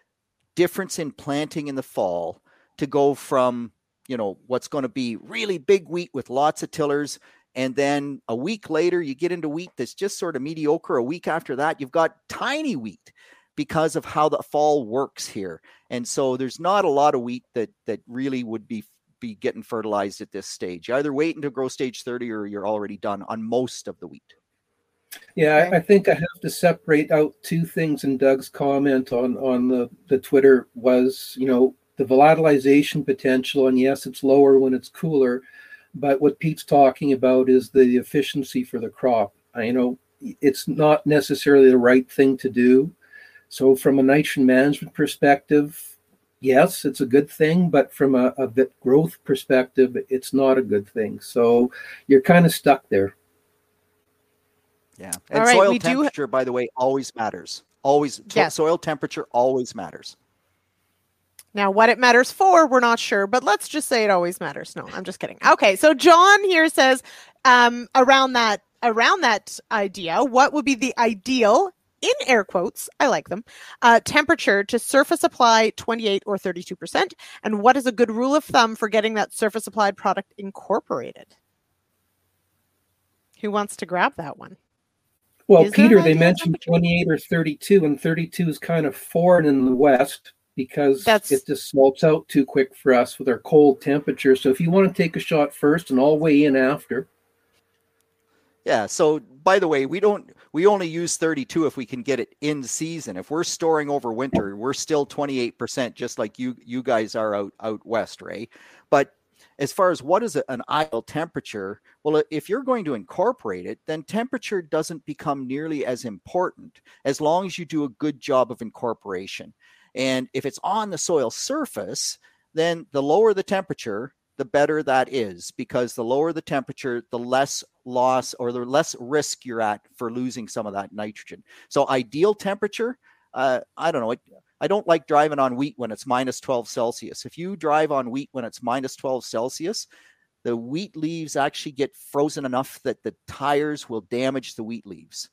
difference in planting in the fall to go from you know what's going to be really big wheat with lots of tillers and then a week later you get into wheat that's just sort of mediocre. A week after that you've got tiny wheat because of how the fall works here. And so there's not a lot of wheat that that really would be be getting fertilized at this stage. You either wait until grow stage 30 or you're already done on most of the wheat yeah, I, I, think I have to separate out two things in Doug's comment on on the the Twitter was you know the volatilization potential, and yes, it's lower when it's cooler, but what Pete's talking about is the efficiency for the crop. I, you know, it's not necessarily the right thing to do. So, from a nitrogen management perspective, yes, it's a good thing, but from a, a growth perspective, it's not a good thing. So, you're kind of stuck there. Yeah. And right, soil temperature, do... by the way, always matters. Always. Yes. Soil temperature always matters. Now, what it matters for, we're not sure, but let's just say it always matters. No, I'm just kidding. Okay, so John here says um, around that around that idea, what would be the ideal in air quotes, I like them, uh, temperature to surface apply 28 or 32%? And what is a good rule of thumb for getting that surface applied product incorporated? Who wants to grab that one? Well, is Peter, they mentioned 28 or 32, and 32 is kind of foreign in the West because That's... it just salts out too quick for us with our cold temperature. So if you want to take a shot first and I'll weigh in after. Yeah. So by the way, we don't we only use 32 if we can get it in season. If we're storing over winter, we're still 28%, just like you you guys are out out west, Ray. But as far as what is an ideal temperature, well, if you're going to incorporate it, then temperature doesn't become nearly as important as long as you do a good job of incorporation. And if it's on the soil surface, then the lower the temperature, the better that is because the lower the temperature, the less loss or the less risk you're at for losing some of that nitrogen. So, ideal temperature, uh, I don't know. I don't like driving on wheat when it's minus 12 Celsius. If you drive on wheat when it's minus 12 Celsius, the wheat leaves actually get frozen enough that the tires will damage the wheat leaves.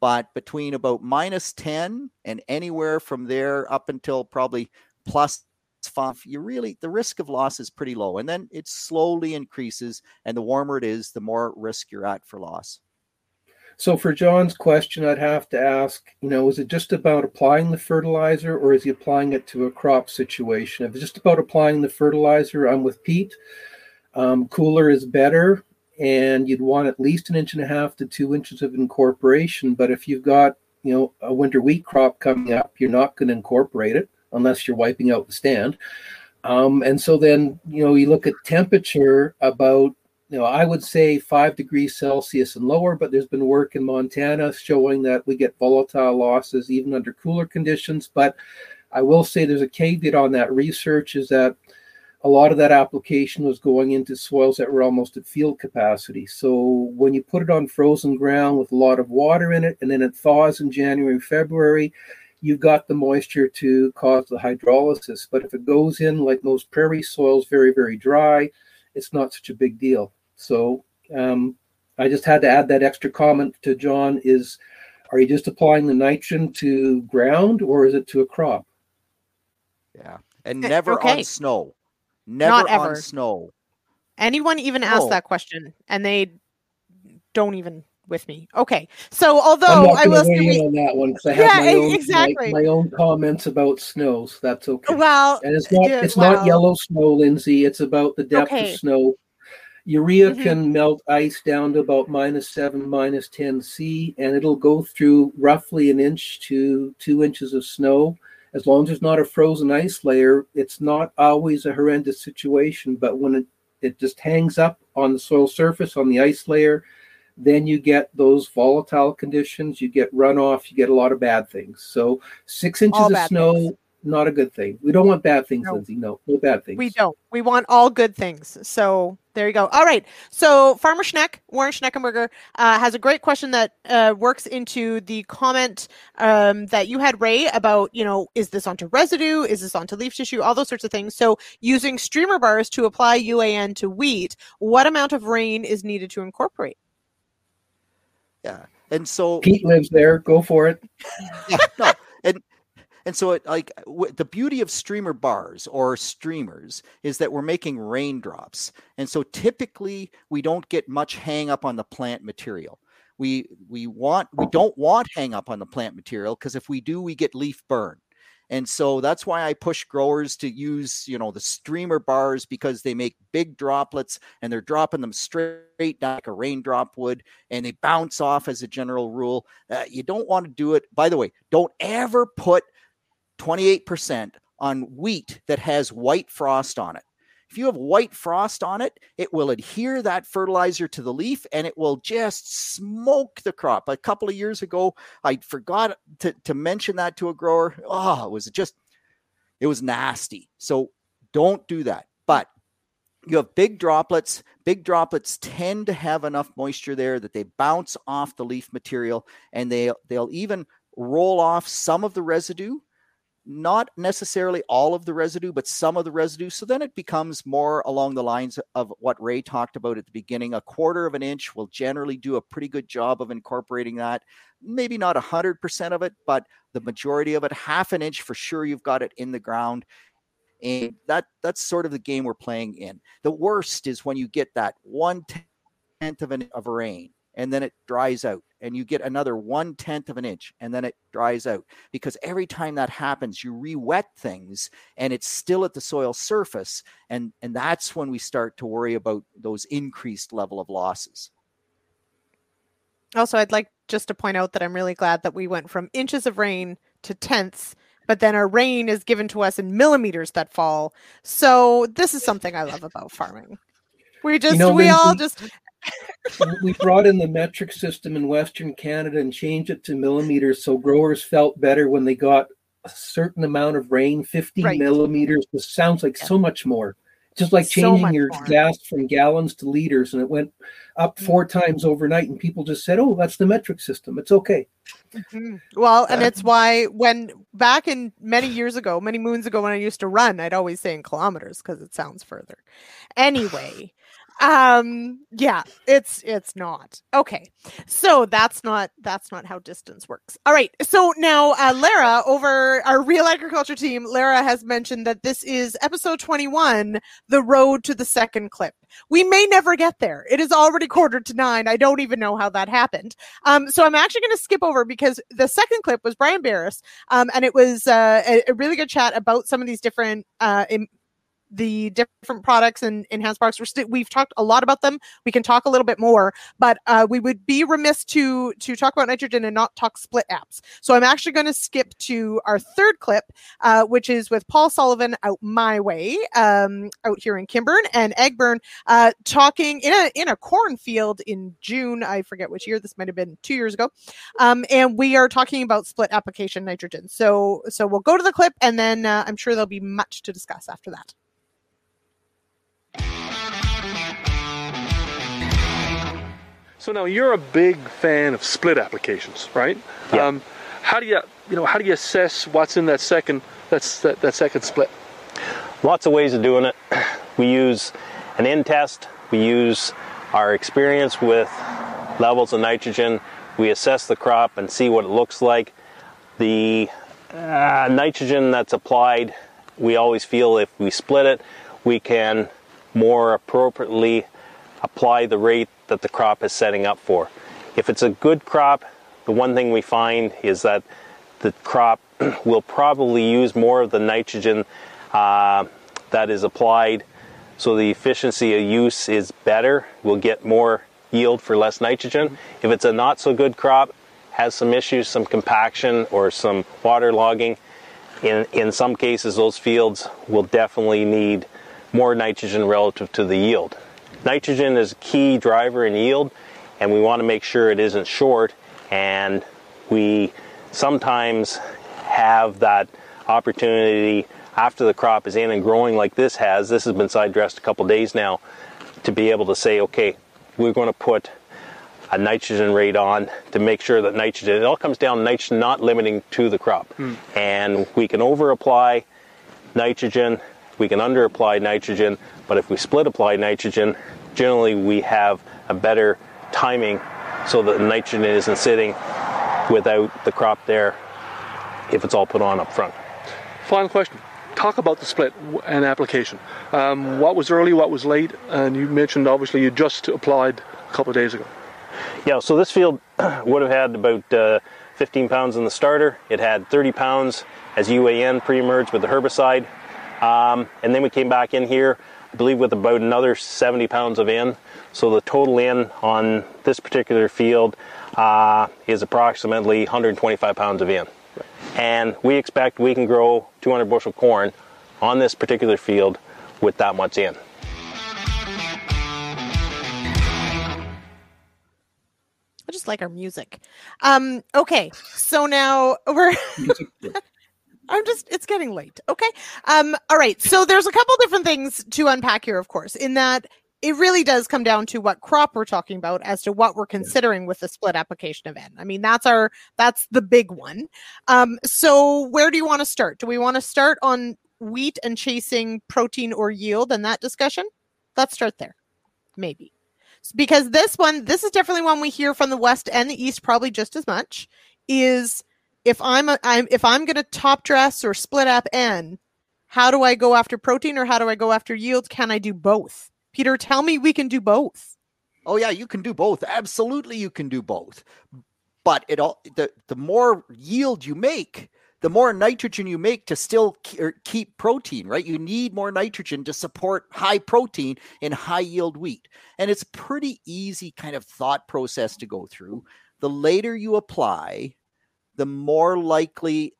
But between about minus 10 and anywhere from there up until probably plus five, you really the risk of loss is pretty low, and then it slowly increases. And the warmer it is, the more risk you're at for loss. So for John's question, I'd have to ask, you know, is it just about applying the fertilizer, or is he applying it to a crop situation? If it's just about applying the fertilizer, I'm with Pete. Um, cooler is better, and you'd want at least an inch and a half to two inches of incorporation. But if you've got, you know, a winter wheat crop coming up, you're not going to incorporate it unless you're wiping out the stand. Um, and so then, you know, you look at temperature about, you know, I would say five degrees Celsius and lower, but there's been work in Montana showing that we get volatile losses even under cooler conditions. But I will say there's a caveat on that research is that a lot of that application was going into soils that were almost at field capacity. So when you put it on frozen ground with a lot of water in it and then it thaws in January, February, you've got the moisture to cause the hydrolysis. But if it goes in like most prairie soils, very, very dry, it's not such a big deal. So um, I just had to add that extra comment to John is are you just applying the nitrogen to ground or is it to a crop? Yeah. And eh, never okay. on snow. Never on snow. Anyone even asked that question and they don't even with me. Okay, so although I will weigh in on that one because I have yeah, my own exactly. my, my, own comments about snows. That's okay. Well, and it's not it's well, not yellow snow, Lyndsey. It's about the depth okay. of snow. Urea mm-hmm. can melt ice down to about minus seven, minus ten C, and it'll go through roughly an inch to two inches of snow. As long as there's not a frozen ice layer, it's not always a horrendous situation. But when it, it just hangs up on the soil surface on the ice layer, then you get those volatile conditions, you get runoff, you get a lot of bad things. So six inches all of snow, things. Not a good thing. We don't want bad things, no. Lyndsey. No, no bad things. We don't. We want all good things. So there you go. All right. So Farmer Schneck, Warren Schneckenberger, uh, has a great question that uh, works into the comment um, that you had, Ray, about, you know, is this onto residue? Is this onto leaf tissue? All those sorts of things. So using streamer bars to apply UAN to wheat, what amount of rain is needed to incorporate? Yeah. And so Pete lives there. Go for it. yeah, no. And and so it like w- the beauty of streamer bars or streamers is that we're making raindrops. And so typically we don't get much hang up on the plant material. We we want we don't want hang up on the plant material because if we do we get leaf burn. And so that's why I push growers to use, you know, the streamer bars because they make big droplets and they're dropping them straight down like a raindrop would and they bounce off as a general rule. Uh, you don't want to do it. By the way, don't ever put 28% on wheat that has white frost on it. If you have white frost on it, it will adhere that fertilizer to the leaf and it will just smoke the crop. A couple of years ago, I forgot to, to mention that to a grower. Oh, it was just, it was nasty. So don't do that. But you have big droplets. Big droplets tend to have enough moisture there that they bounce off the leaf material and they, they'll even roll off some of the residue not necessarily all of the residue, but some of the residue. So then it becomes more along the lines of what Ray talked about at the beginning. A quarter of an inch will generally do a pretty good job of incorporating that. Maybe not 100% of it, but the majority of it, half an inch for sure, you've got it in the ground. And that that's sort of the game we're playing in. The worst is when you get that one tenth of an of rain and then it dries out and you get another one tenth of an inch and then it dries out. Because every time that happens you re-wet things and it's still at the soil surface and and that's when we start to worry about those increased level of losses. Also i'd like just to point out that i'm really glad that we went from inches of rain to tenths but then our rain is given to us in millimeters that fall. So this is something i love about farming. We just you know, we all just we brought in the metric system in Western Canada and changed it to millimeters so growers felt better when they got a certain amount of rain. 50 right. millimeters this sounds like yeah. so much more. Just like changing so your more. gas from gallons to liters, and it went up mm-hmm. four mm-hmm. times overnight, and people just said, "Oh, that's the metric system. It's okay." Mm-hmm. Well, and it's why when back in many years ago, many moons ago, when I used to run, I'd always say in kilometers because it sounds further. Anyway, um yeah it's it's not. Okay. So that's not that's not how distance works. All right. So now uh lara over our real agriculture team lara has mentioned that this is episode 21 the road to the second clip. We may never get there. It is already quarter to nine. I don't even know how that happened. Um so i'm actually going to skip over because the second clip was brian beres um and it was uh, a, a really good chat about some of these different uh Im- the different products and enhanced products. We're st- we've talked a lot about them. We can talk a little bit more, but uh, we would be remiss to to talk about nitrogen and not talk split apps. So I'm actually going to skip to our third clip, uh, which is with Paul Sullivan out my way, um, out here in Kinburn and Eggburn, uh, talking in a in a cornfield in June. I forget which year. This might have been two years ago, um, and we are talking about split application nitrogen. So so we'll go to the clip, and then uh, I'm sure there'll be much to discuss after that. So now you're a big fan of split applications, right? Yeah. Um, how do you, you know, how do you assess what's in that second, that's that, that second split? Lots of ways of doing it. We use an N test. We use our experience with levels of nitrogen. We assess the crop and see what it looks like. The uh, nitrogen that's applied, we always feel if we split it, we can more appropriately apply the rate that the crop is setting up for. If it's a good crop, the one thing we find is that the crop will probably use more of the nitrogen uh, that is applied, so the efficiency of use is better. We'll get more yield for less nitrogen. If it's a not so good crop, has some issues, some compaction or some water logging, in, in some cases, those fields will definitely need more nitrogen relative to the yield. Nitrogen is a key driver in yield, and we want to make sure it isn't short. And we sometimes have that opportunity after the crop is in and growing like this has. This has been side dressed a couple days now to be able to say, okay, we're going to put a nitrogen rate on to make sure that nitrogen, it all comes down to nitrogen not limiting to the crop. Mm. And we can over apply nitrogen we can under apply nitrogen, but if we split apply nitrogen, generally we have a better timing so that the nitrogen isn't sitting without the crop there if it's all put on up front. Final question. Talk about the split and application. Um, what was early, what was late, and you mentioned obviously you just applied a couple of days ago. Yeah, so this field would have had about uh, 15 pounds in the starter. It had 30 pounds as UAN pre-emerged with the herbicide. Um, and then we came back in here, I believe, with about another 70 pounds of N. So the total N on this particular field uh, is approximately 125 pounds of N. And we expect we can grow 200 bushel corn on this particular field with that much in. I just like our music. Um, okay, so now we're I'm just it's getting late. Okay. Um all right. So there's a couple different things to unpack here of course. In that it really does come down to what crop we're talking about as to what we're considering with the split application event. I mean, that's our that's the big one. Um, so where do you want to start? Do we want to start on wheat and chasing protein or yield and that discussion? Let's start there. Maybe. Because this one, this is definitely one we hear from the west and the east probably just as much is if I'm a, I'm if I'm going to top dress or split up N, how do I go after protein or how do I go after yield? Can I do both? Peter, tell me we can do both. Oh yeah, you can do both. Absolutely, you can do both. But it all the the more yield you make, the more nitrogen you make to still er, keep protein, right? You need more nitrogen to support high protein in high yield wheat. And it's pretty easy kind of thought process to go through. The later you apply, the more likely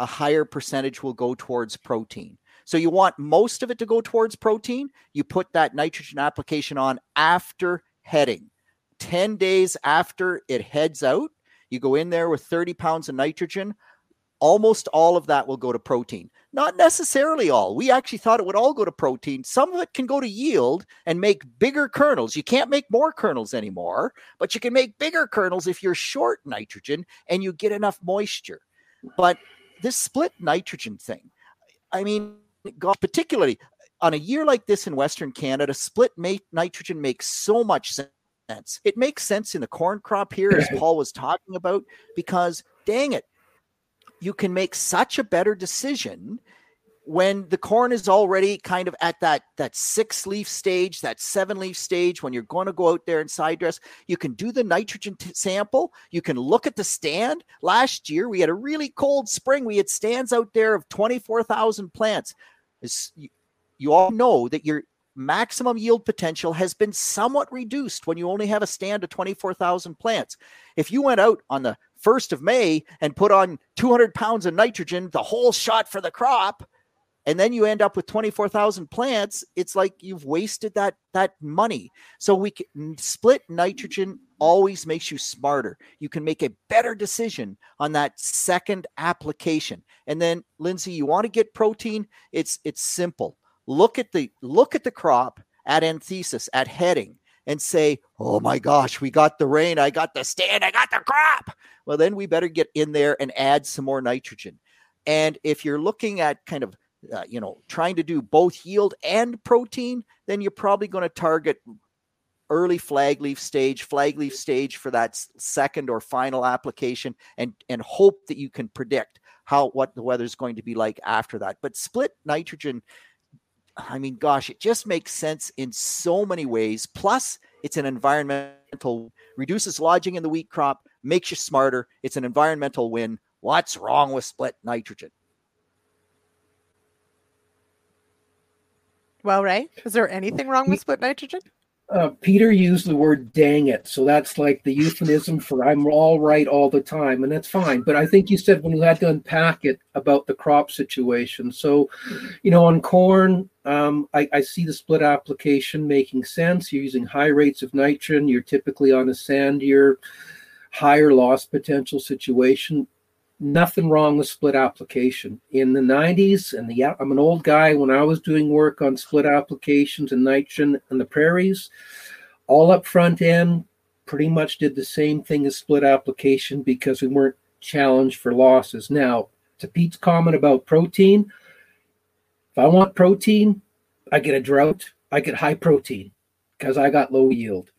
a higher percentage will go towards protein. So you want most of it to go towards protein. You put that nitrogen application on after heading. 10 days after it heads out, you go in there with 30 pounds of nitrogen. Almost all of that will go to protein. Not necessarily all. We actually thought it would all go to protein. Some of it can go to yield and make bigger kernels. You can't make more kernels anymore, but you can make bigger kernels if you're short nitrogen and you get enough moisture. But this split nitrogen thing, I mean, God, particularly on a year like this in Western Canada, split nitrogen makes so much sense. It makes sense in the corn crop here, as Paul was talking about, because dang it, you can make such a better decision when the corn is already kind of at that that six leaf stage that seven leaf stage when you're going to go out there and side dress. You can do the nitrogen t- sample. You can look at the stand. Last year we had a really cold spring. We had stands out there of 24000 plants. You, you all know that your maximum yield potential has been somewhat reduced when you only have a stand of 24,000 plants. If you went out on the 1st of May and put on 200 pounds of nitrogen, the whole shot for the crop, and then you end up with 24,000 plants, it's like you've wasted that that money. So we can split nitrogen always makes you smarter. You can make a better decision on that second application. And then Lyndsey, you want to get protein? It's it's simple. Look at the look at the crop at anthesis at heading and say, "Oh my gosh, we got the rain, I got the stand, I got the crop." Well, then we better get in there and add some more nitrogen. And if you're looking at kind of uh, you know, trying to do both yield and protein, then you're probably going to target early flag leaf stage, flag leaf stage for that second or final application, and and hope that you can predict how what the weather is going to be like after that. But split nitrogen, I mean, gosh, it just makes sense in so many ways. Plus, it's an environmental reduces lodging in the wheat crop, makes you smarter. It's an environmental win. What's wrong with split nitrogen? Well, Ray, is there anything wrong with split nitrogen? Uh, Peter used the word dang it. So that's like the euphemism for I'm all right all the time. And that's fine. But I think you said when you had to unpack it about the crop situation. So, you know, on corn, um, I, I see the split application making sense. You're using high rates of nitrogen. You're typically on a sandier, higher loss potential situation nothing wrong with split application. In the 90s, and the I'm an old guy when I was doing work on split applications and nitrogen in the prairies, all up front end pretty much did the same thing as split application because we weren't challenged for losses. Now, to Pete's comment about protein, if I want protein, I get a drought, I get high protein because I got low yield.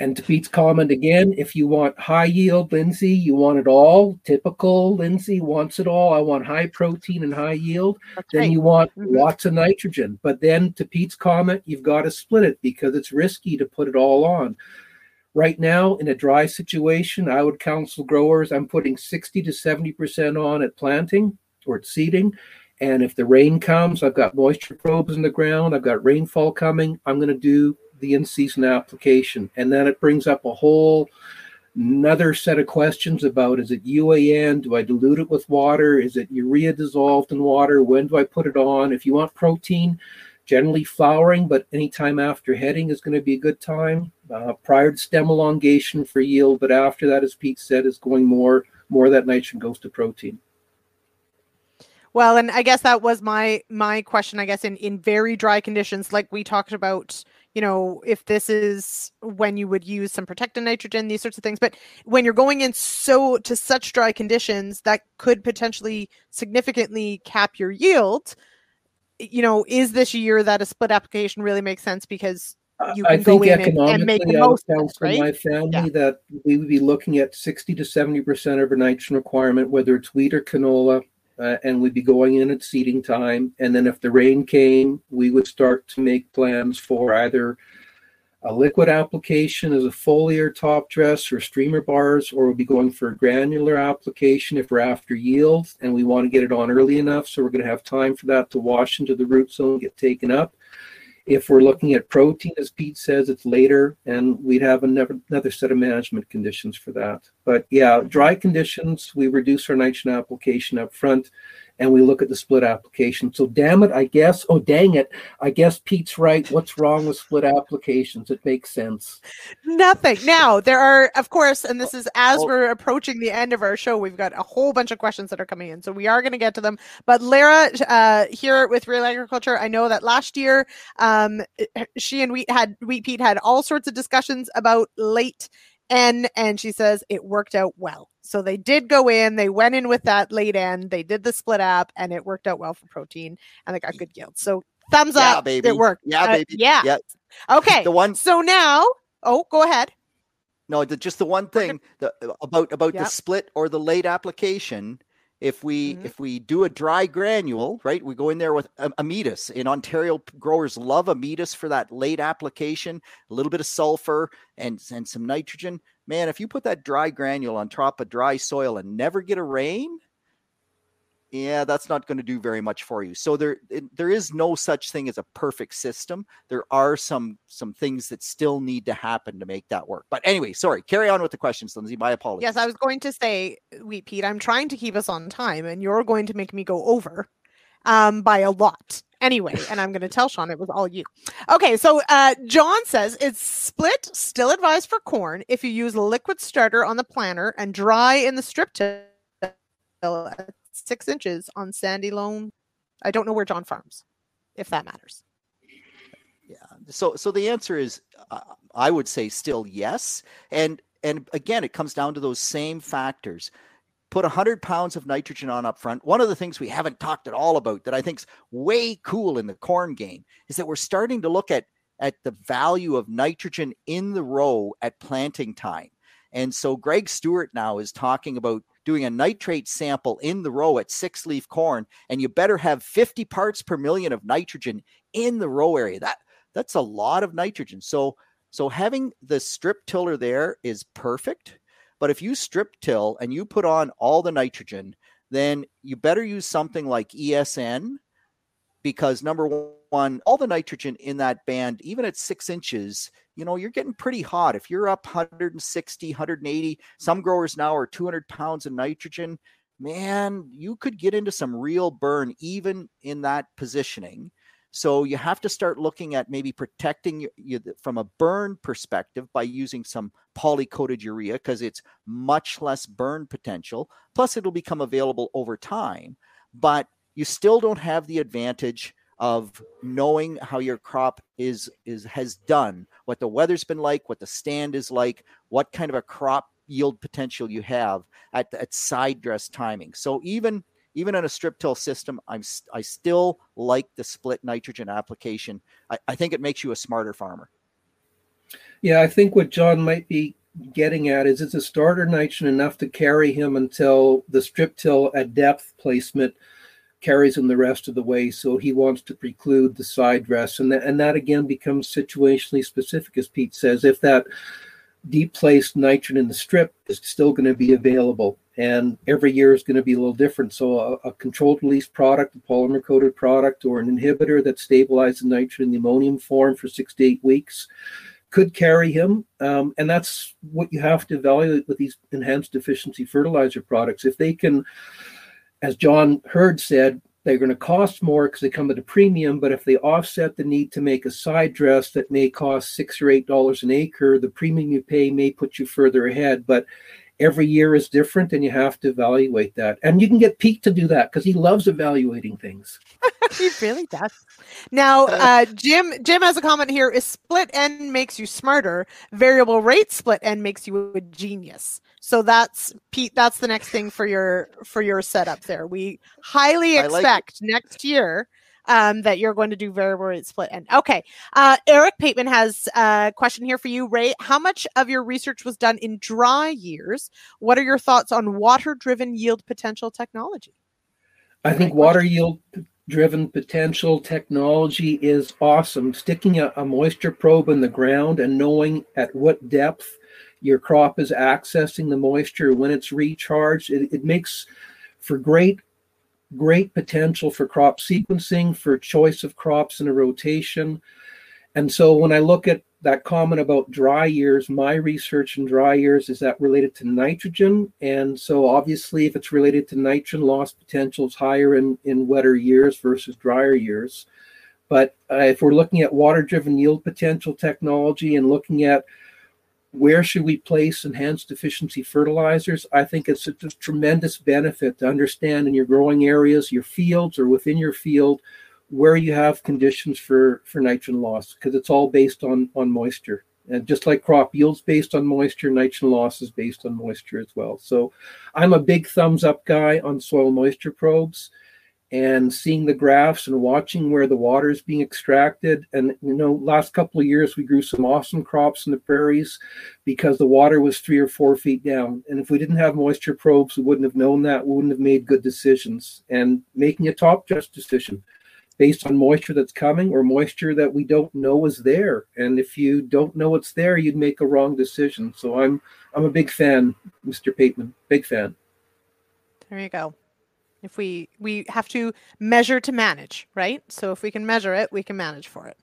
And to Pete's comment again, if you want high yield, Lyndsey, you want it all. Typical Lyndsey wants it all. I want high protein and high yield. That's then right. you want mm-hmm. lots of nitrogen. But then to Pete's comment, you've got to split it because it's risky to put it all on. Right now, in a dry situation, I would counsel growers I'm putting 60 to 70% on at planting or at seeding. And if the rain comes, I've got moisture probes in the ground, I've got rainfall coming, I'm going to do the in-season application, and then it brings up a whole another set of questions about is it UAN? Do I dilute it with water? Is it urea dissolved in water? When do I put it on? If you want protein, generally flowering, but anytime after heading is going to be a good time. Uh, prior to stem elongation for yield, but after that, as Pete said, is going more more of that nitrogen goes to protein. Well, and I guess that was my my question. I guess in in very dry conditions, like we talked about you know, if this is when you would use some protected nitrogen, these sorts of things. But when you're going in so to such dry conditions that could potentially significantly cap your yield, you know, is this year that a split application really makes sense because you can I go think in and, and make the economically, most it, counsel right? my family Yeah. that we would be looking at 60 to 70% of our nitrogen requirement, whether it's wheat or canola, uh, and we'd be going in at seeding time. And then if the rain came, we would start to make plans for either a liquid application as a foliar top dress or streamer bars, or we'll be going for a granular application if we're after yield and we want to get it on early enough. So we're going to have time for that to wash into the root zone get taken up. If we're looking at protein, as Pete says, it's later, and we'd have another, another set of management conditions for that. But yeah, dry conditions, we reduce our nitrogen application up front, and we look at the split application. So damn it, I guess. Oh dang it, I guess Pete's right. What's wrong with split applications? It makes sense. Nothing. Now, there are, of course, and this is as Oh. we're approaching the end of our show, we've got a whole bunch of questions that are coming in. So we are going to get to them. But Lara, uh, here with Real Agriculture, I know that last year, um, she and Wheat had Wheat Pete had all sorts of discussions about late N, and she says it worked out well. So they did go in, they went in with that late N, they did the split app, and it worked out well for protein, and they got good yield. So thumbs Yeah, up, baby. it worked. Yeah, Uh, baby. yeah. Yeah. Okay. The one So now, oh, go ahead. No, the, just the one thing the, about about Yep. the split or the late application. If we Mhm. if we do a dry granule, right, we go in there with a- Amidas. In Ontario, growers love Amidas for that late application. A little bit of sulfur and and some nitrogen. Man, if you put that dry granule on top of dry soil and never get a rain, yeah, that's not going to do very much for you. So there it, there is no such thing as a perfect system. There are some some things that still need to happen to make that work. But anyway, sorry. Carry on with the questions, Lyndsey. My apologies. Yes, I was going to say, Wheat Pete, I'm trying to keep us on time, and you're going to make me go over um, by a lot. Anyway, and I'm going to tell Sean it was all you. Okay, so uh, John says it's split, still advised for corn if you use a liquid starter on the planter and dry in the strip till six inches on sandy loam. I don't know where John farms, if that matters. Yeah. So so the answer is uh, i would say still yes and and again it comes down to those same factors put 100 pounds of nitrogen on up front one of the things we haven't talked at all about that i think's way cool in the corn game is that we're starting to look at at the value of nitrogen in the row at planting time and so greg stewart now is talking about doing a nitrate sample in the row at six leaf corn and you better have 50 parts per million of nitrogen in the row area that that's a lot of nitrogen. So so having the strip tiller there is perfect. But if you strip till and you put on all the nitrogen, then you better use something like ESN because number one, all the nitrogen in that band, even at six inches, you know, you're getting pretty hot. If you're up 160, 180, some growers now are 200 pounds of nitrogen. Man, you could get into some real burn even in that positioning. So you have to start looking at maybe protecting you, you from a burn perspective by using some polycoated urea because it's much less burn potential. Plus, it'll become available over time, but you still don't have the advantage of knowing how your crop is is has done, what the weather's been like, what the stand is like, what kind of a crop yield potential you have at at side dress timing. So even even in a strip till system, I'm I still like the split nitrogen application. I, I think it makes you a smarter farmer. Yeah, I think what John might be getting at is it's a starter nitrogen enough to carry him until the strip till at depth placement carries him the rest of the way. So he wants to preclude the side dress, and that, and that again becomes situationally specific, as Pete says. If that deep placed nitrogen in the strip is still going to be available, and every year is going to be a little different. So a, a controlled release product, a polymer coated product, or an inhibitor that stabilizes nitrogen in the ammonium form for six to eight weeks could carry him. Um, and that's what you have to evaluate with these enhanced efficiency fertilizer products. If they can, as John Heard said, they're going to cost more because they come at a premium, but if they offset the need to make a side dress that may cost six or eight dollars an acre, the premium you pay may put you further ahead. But every year is different and you have to evaluate that. And you can get Pete to do that because he loves evaluating things. he really does. Now, uh, Jim Jim has a comment here is split n makes you smarter, variable rate split n makes you a genius. So that's Pete that's the next thing for your for your setup there. We highly expect like next year um, that you're going to do variable rate split end. Okay. Uh, Eric Pateman has a question here for you, Ray. How much of your research was done in dry years? What are your thoughts on water driven yield potential technology? I think water yield driven potential technology is awesome. Sticking a, a, moisture probe in the ground and knowing at what depth your crop is accessing the moisture when it's recharged, it, it makes for great great potential for crop sequencing, for choice of crops in a rotation. And so when I look at that comment about dry years, my research in dry years is that related to nitrogen. And so obviously, if it's related to nitrogen, loss potential is higher in, in wetter years versus drier years. But uh, if we're looking at water driven yield potential technology and looking at where should we place enhanced efficiency fertilizers? I think it's a, tremendous benefit to understand in your growing areas, your fields, or within your field, where you have conditions for for nitrogen loss, because it's all based on on moisture. And just like crop yields based on moisture, nitrogen loss is based on moisture as well. So I'm a big thumbs up guy on soil moisture probes and seeing the graphs and watching where the water is being extracted. And you know, last couple of years we grew some awesome crops in the prairies because the water was three or four feet down. And if we didn't have moisture probes, we wouldn't have known that. We wouldn't have made good decisions. And making a top just decision based on moisture that's coming or moisture that we don't know is there. And if you don't know it's there, you'd make a wrong decision. So I'm I'm a big fan, Mr. Pateman. Big fan. There you go if we we have to measure to manage right so if we can measure it we can manage for it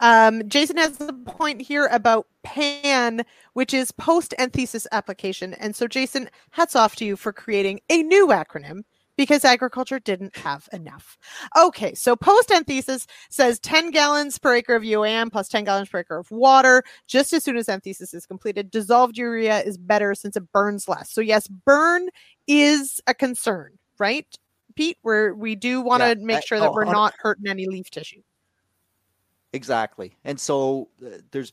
um, jason has a point here about pan which is post anthesis application and so jason hats off to you for creating a new acronym because agriculture didn't have enough. Okay, so post anthesis says 10 gallons per acre of UAN plus 10 gallons per acre of water just as soon as anthesis is completed. Dissolved urea is better since it burns less. So, yes, burn is a concern right, Pete? Where we do want to yeah, make sure that we're not hurting any leaf tissue. Exactly. And so uh, there's,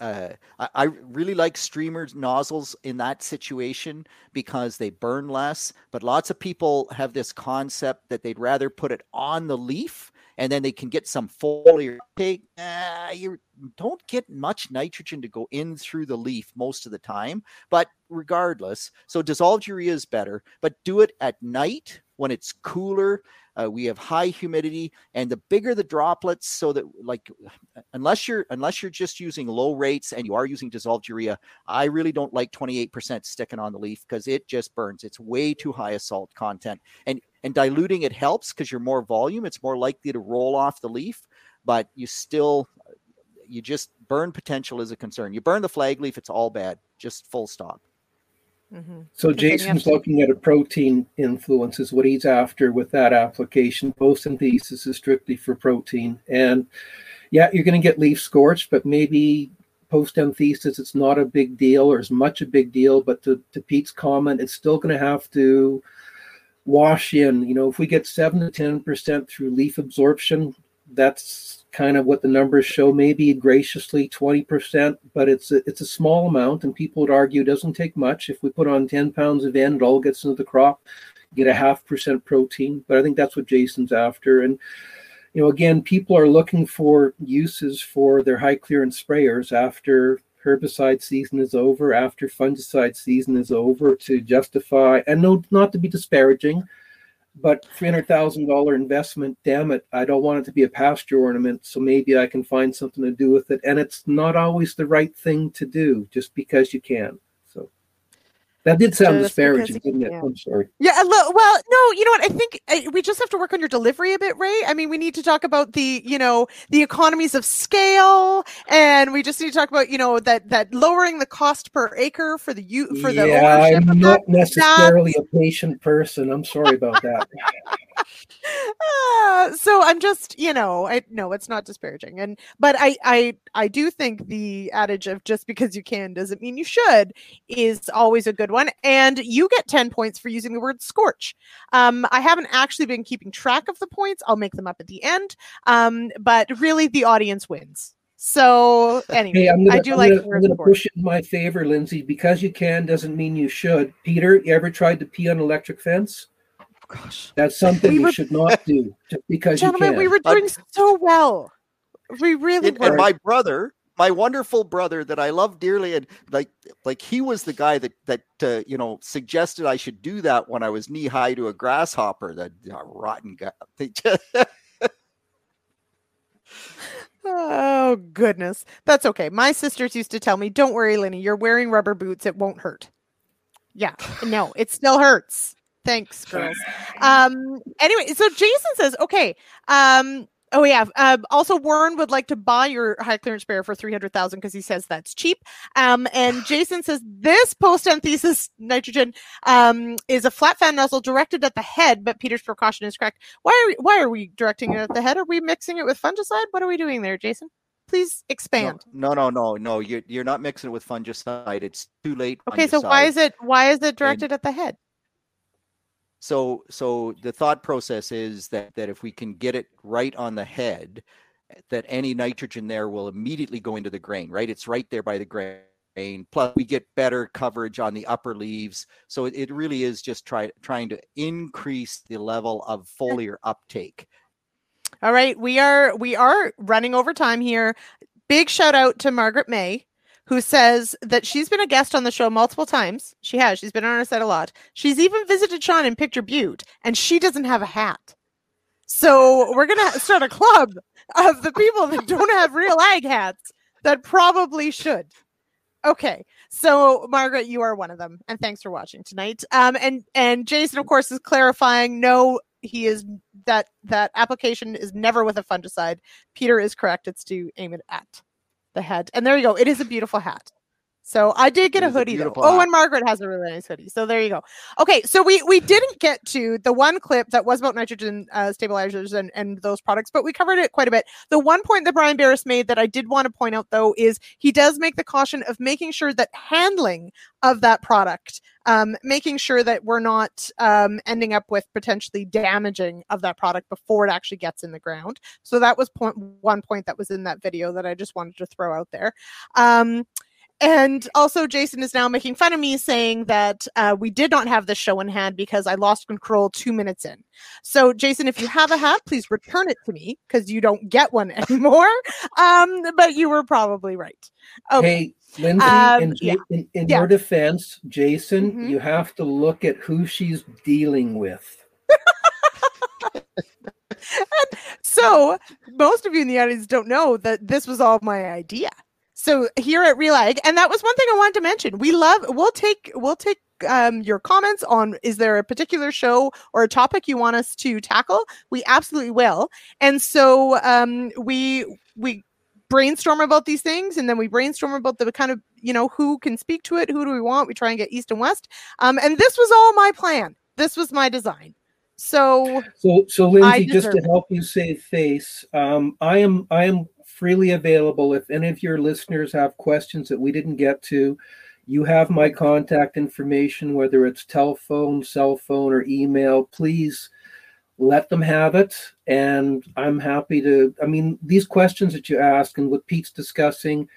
uh, I, I, really like streamers nozzles in that situation because they burn less. But lots of people have this concept that they'd rather put it on the leaf and then they can get some foliar take. Uh, you don't get much nitrogen to go in through the leaf most of the time. But regardless, so dissolved urea is better, but do it at night when it's cooler. Uh, we have high humidity, and the bigger the droplets, so that like unless you're unless you're just using low rates and you are using dissolved urea, I really don't like 28% sticking on the leaf because it just burns. It's way too high a salt content, and and diluting it helps because you're more volume. It's more likely to roll off the leaf, but you still you just burn potential is a concern. You burn the flag leaf, it's all bad. Just full stop. Mm-hmm. So Jason's looking at a protein influence is what he's after with that application. Post-anthesis is strictly for protein. And yeah, you're going to get leaf scorch, but maybe post-anthesis it's not a big deal or as much a big deal. But to, to Pete's comment, it's still going to have to wash in. You know, if we get 7 to 10% through leaf absorption, that's kind of what the numbers show, maybe graciously 20%, but it's a, it's a small amount, and people would argue it doesn't take much. If we put on 10 pounds of N, it all gets into the crop, get a half percent protein. But I think that's what Jason's after. And you know, again, people are looking for uses for their high clearance sprayers after herbicide season is over, after fungicide season is over, to justify and no, not to be disparaging but $300,000 investment, damn it, I don't want it to be a pasture ornament. So maybe I can find something to do with it. And it's not always the right thing to do just because you can. That did sound disparaging, didn't it? I'm sorry. Yeah, well, no, you know what? I think uh, we just have to work on your delivery a bit, Ray. I mean, we need to talk about the, you know, the economies of scale, and we just need to talk about, you know, that that lowering the cost per acre for the you for the yeah, I'm not necessarily a patient person. I'm sorry about that. Uh, so I'm just, you know, I no, it's not disparaging, and but I, I, I do think the adage of just because you can doesn't mean you should is always a good one, and you get ten points for using the word scorch. Um, I haven't actually been keeping track of the points. I'll make them up at the end. Um, but really, the audience wins. So anyway, Hey, gonna, I do I'm like gonna, I'm gonna push it in my favor, Lyndsey. Because you can doesn't mean you should. Peter, you ever tried to pee on an electric fence? Gosh. That's something We you were- should not do just because you Gentlemen, can. we were doing so well. We really and, were. and my brother my wonderful brother that i love dearly and like like he was the guy that that uh, you know suggested i should do that when i was knee high to a grasshopper that uh, rotten guy They just- Oh goodness. That's okay. My sisters used to tell me, "Don't worry, Lenny, you're wearing rubber boots. It won't hurt." Yeah. No, it still hurts. Thanks, girls. Um anyway, so Jason says, "Okay, um Oh yeah. Um, also, Warren would like to buy your high clearance spare for three hundred thousand because he says that's cheap. Um, and Jason says this post anthesis nitrogen um, is a flat fan nozzle directed at the head, but Peter's precaution is correct. Why are we, why are we directing it at the head? Are we mixing it with fungicide? What are we doing there, Jason? Please expand. no no no no you're, you're not mixing it with fungicide it's too late okay, so why is it why is it directed at the head? So so the thought process is that that if we can get it right on the head that any nitrogen there will immediately go into the grain right? It's right there by the grain. Plus we get better coverage on the upper leaves. So it, it really is just try, trying to increase the level of foliar uptake. All right, we are we are running over time here. Big shout out to Margaret May, who says that she's been a guest on the show multiple times. She has. She's been on our set a lot. She's even visited Sean in Picture Butte, and she doesn't have a hat. So we're gonna start a club of the people that don't have real ag hats that probably should. Okay, so Margaret, you are one of them, and thanks for watching tonight. Um, and and Jason, of course, is clarifying. No, he is that that application is never with a fungicide. Peter is correct. It's to aim it at the head. And there you go. It is a beautiful hat. So I did get a is a hoodie though. Oh, and Margaret has a really nice hoodie. So there you go. Okay, so we we didn't get to the one clip that was about nitrogen uh, stabilizers and and those products, but we covered it quite a bit. The one point that Brian Beres made that I did want to point out though is he does make the caution of making sure that handling of that product, um, making sure that we're not um, ending up with potentially damaging of that product before it actually gets in the ground. So that was point one point that was in that video that I just wanted to throw out there. Um, and also, Jason is now making fun of me saying that uh, we did not have this show in hand because I lost control two minutes in. So, Jason, if you have a hat, please return it to me because you don't get one anymore. Um, but you were probably right. Okay. Hey, Lyndsey, Um, in, yeah. in, in Yeah. your defense, Jason, Mhm. you have to look at who she's dealing with. So, most of you in the audience don't know that this was all my idea. So here at RealAg, and that was one thing I wanted to mention. We love. We'll take. We'll take um, your comments on. Is there a particular show or a topic you want us to tackle? We absolutely will. And so um, we we brainstorm about these things, and then we brainstorm about the kind of you know who can speak to it. Who do we want? We try and get east and west. Um, and this was all my plan. This was my design. So So, so Lyndsey, just to it. help you save face, um, I am I am freely available. If any of your listeners have questions that we didn't get to, you have my contact information, whether it's telephone, cell phone, or email. Please let them have it, and I'm happy to. I mean, these questions that you ask, and what Pete's discussing.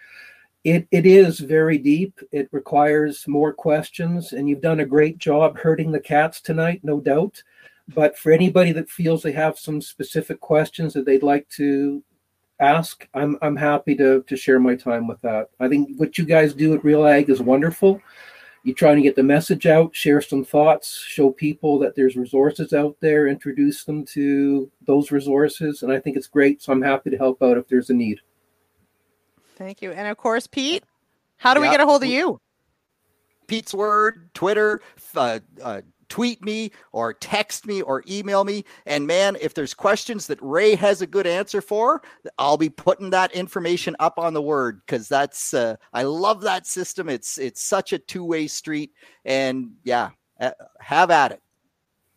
It, it is very deep. It requires more questions, and you've done a great job herding the cats tonight, no doubt but for anybody that feels they have some specific questions that they'd like to ask i'm i'm happy to to share my time with that i think what you guys do at real ag is wonderful you're trying to get the message out share some thoughts show people that there's resources out there introduce them to those resources and i think it's great so i'm happy to help out if there's a need thank you. And of course, Pete, how do we get a hold of you? Pete's Word, Twitter, uh, uh, tweet me or text me or email me. And man, if there's questions that Ray has a good answer for, I'll be putting that information up on the Word because that's uh, I love that system. It's it's such a two way street, and yeah, have at it.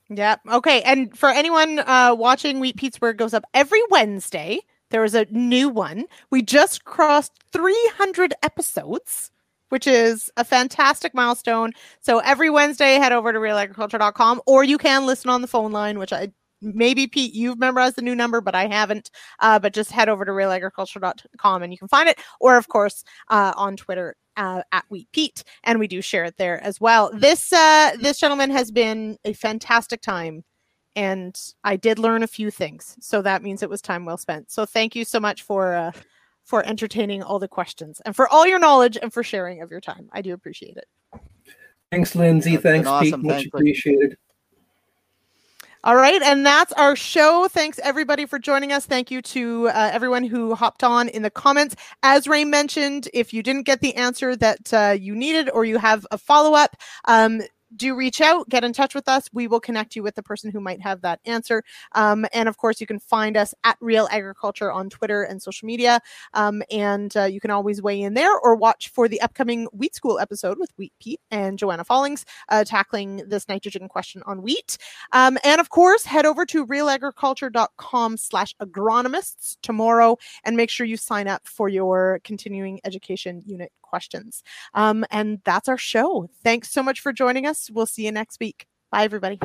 Yeah. Okay. And for anyone uh, watching, Wheat Word goes up every Wednesday. There is a new one. We just crossed 300 episodes, which is a fantastic milestone. So every Wednesday, head over to realagriculture.com or you can listen on the phone line, which I maybe Pete, you've memorized the new number, but I haven't. Uh, but just head over to realagriculture.com and you can find it, or of course uh, on Twitter uh, at Wheat Pete, and we do share it there as well. This uh, this gentleman has been a fantastic time, and I did learn a few things, so that means it was time well spent. So thank you so much for uh, for entertaining all the questions and for all your knowledge and for sharing of your time. I do appreciate it. Thanks, Lyndsey. Thanks, awesome. Pete. Much Thanks, appreciated. All right. And that's our show. Thanks, everybody, for joining us. Thank you to uh, everyone who hopped on in the comments. As Ray mentioned, if you didn't get the answer that uh, you needed or you have a follow up, um, do reach out, get in touch with us. We will connect you with the person who might have that answer. Um, and of course, you can find us at Real Agriculture on Twitter and social media. Um, and uh, you can always weigh in there or watch for the upcoming Wheat School episode with Wheat Pete and Joanna Follings uh, tackling this nitrogen question on wheat. Um, and of course, head over to realagriculture.com slash agronomists tomorrow and make sure you sign up for your continuing education unit questions. Um, and that's our show. Thanks so much for joining us. We'll see you next week. Bye, everybody.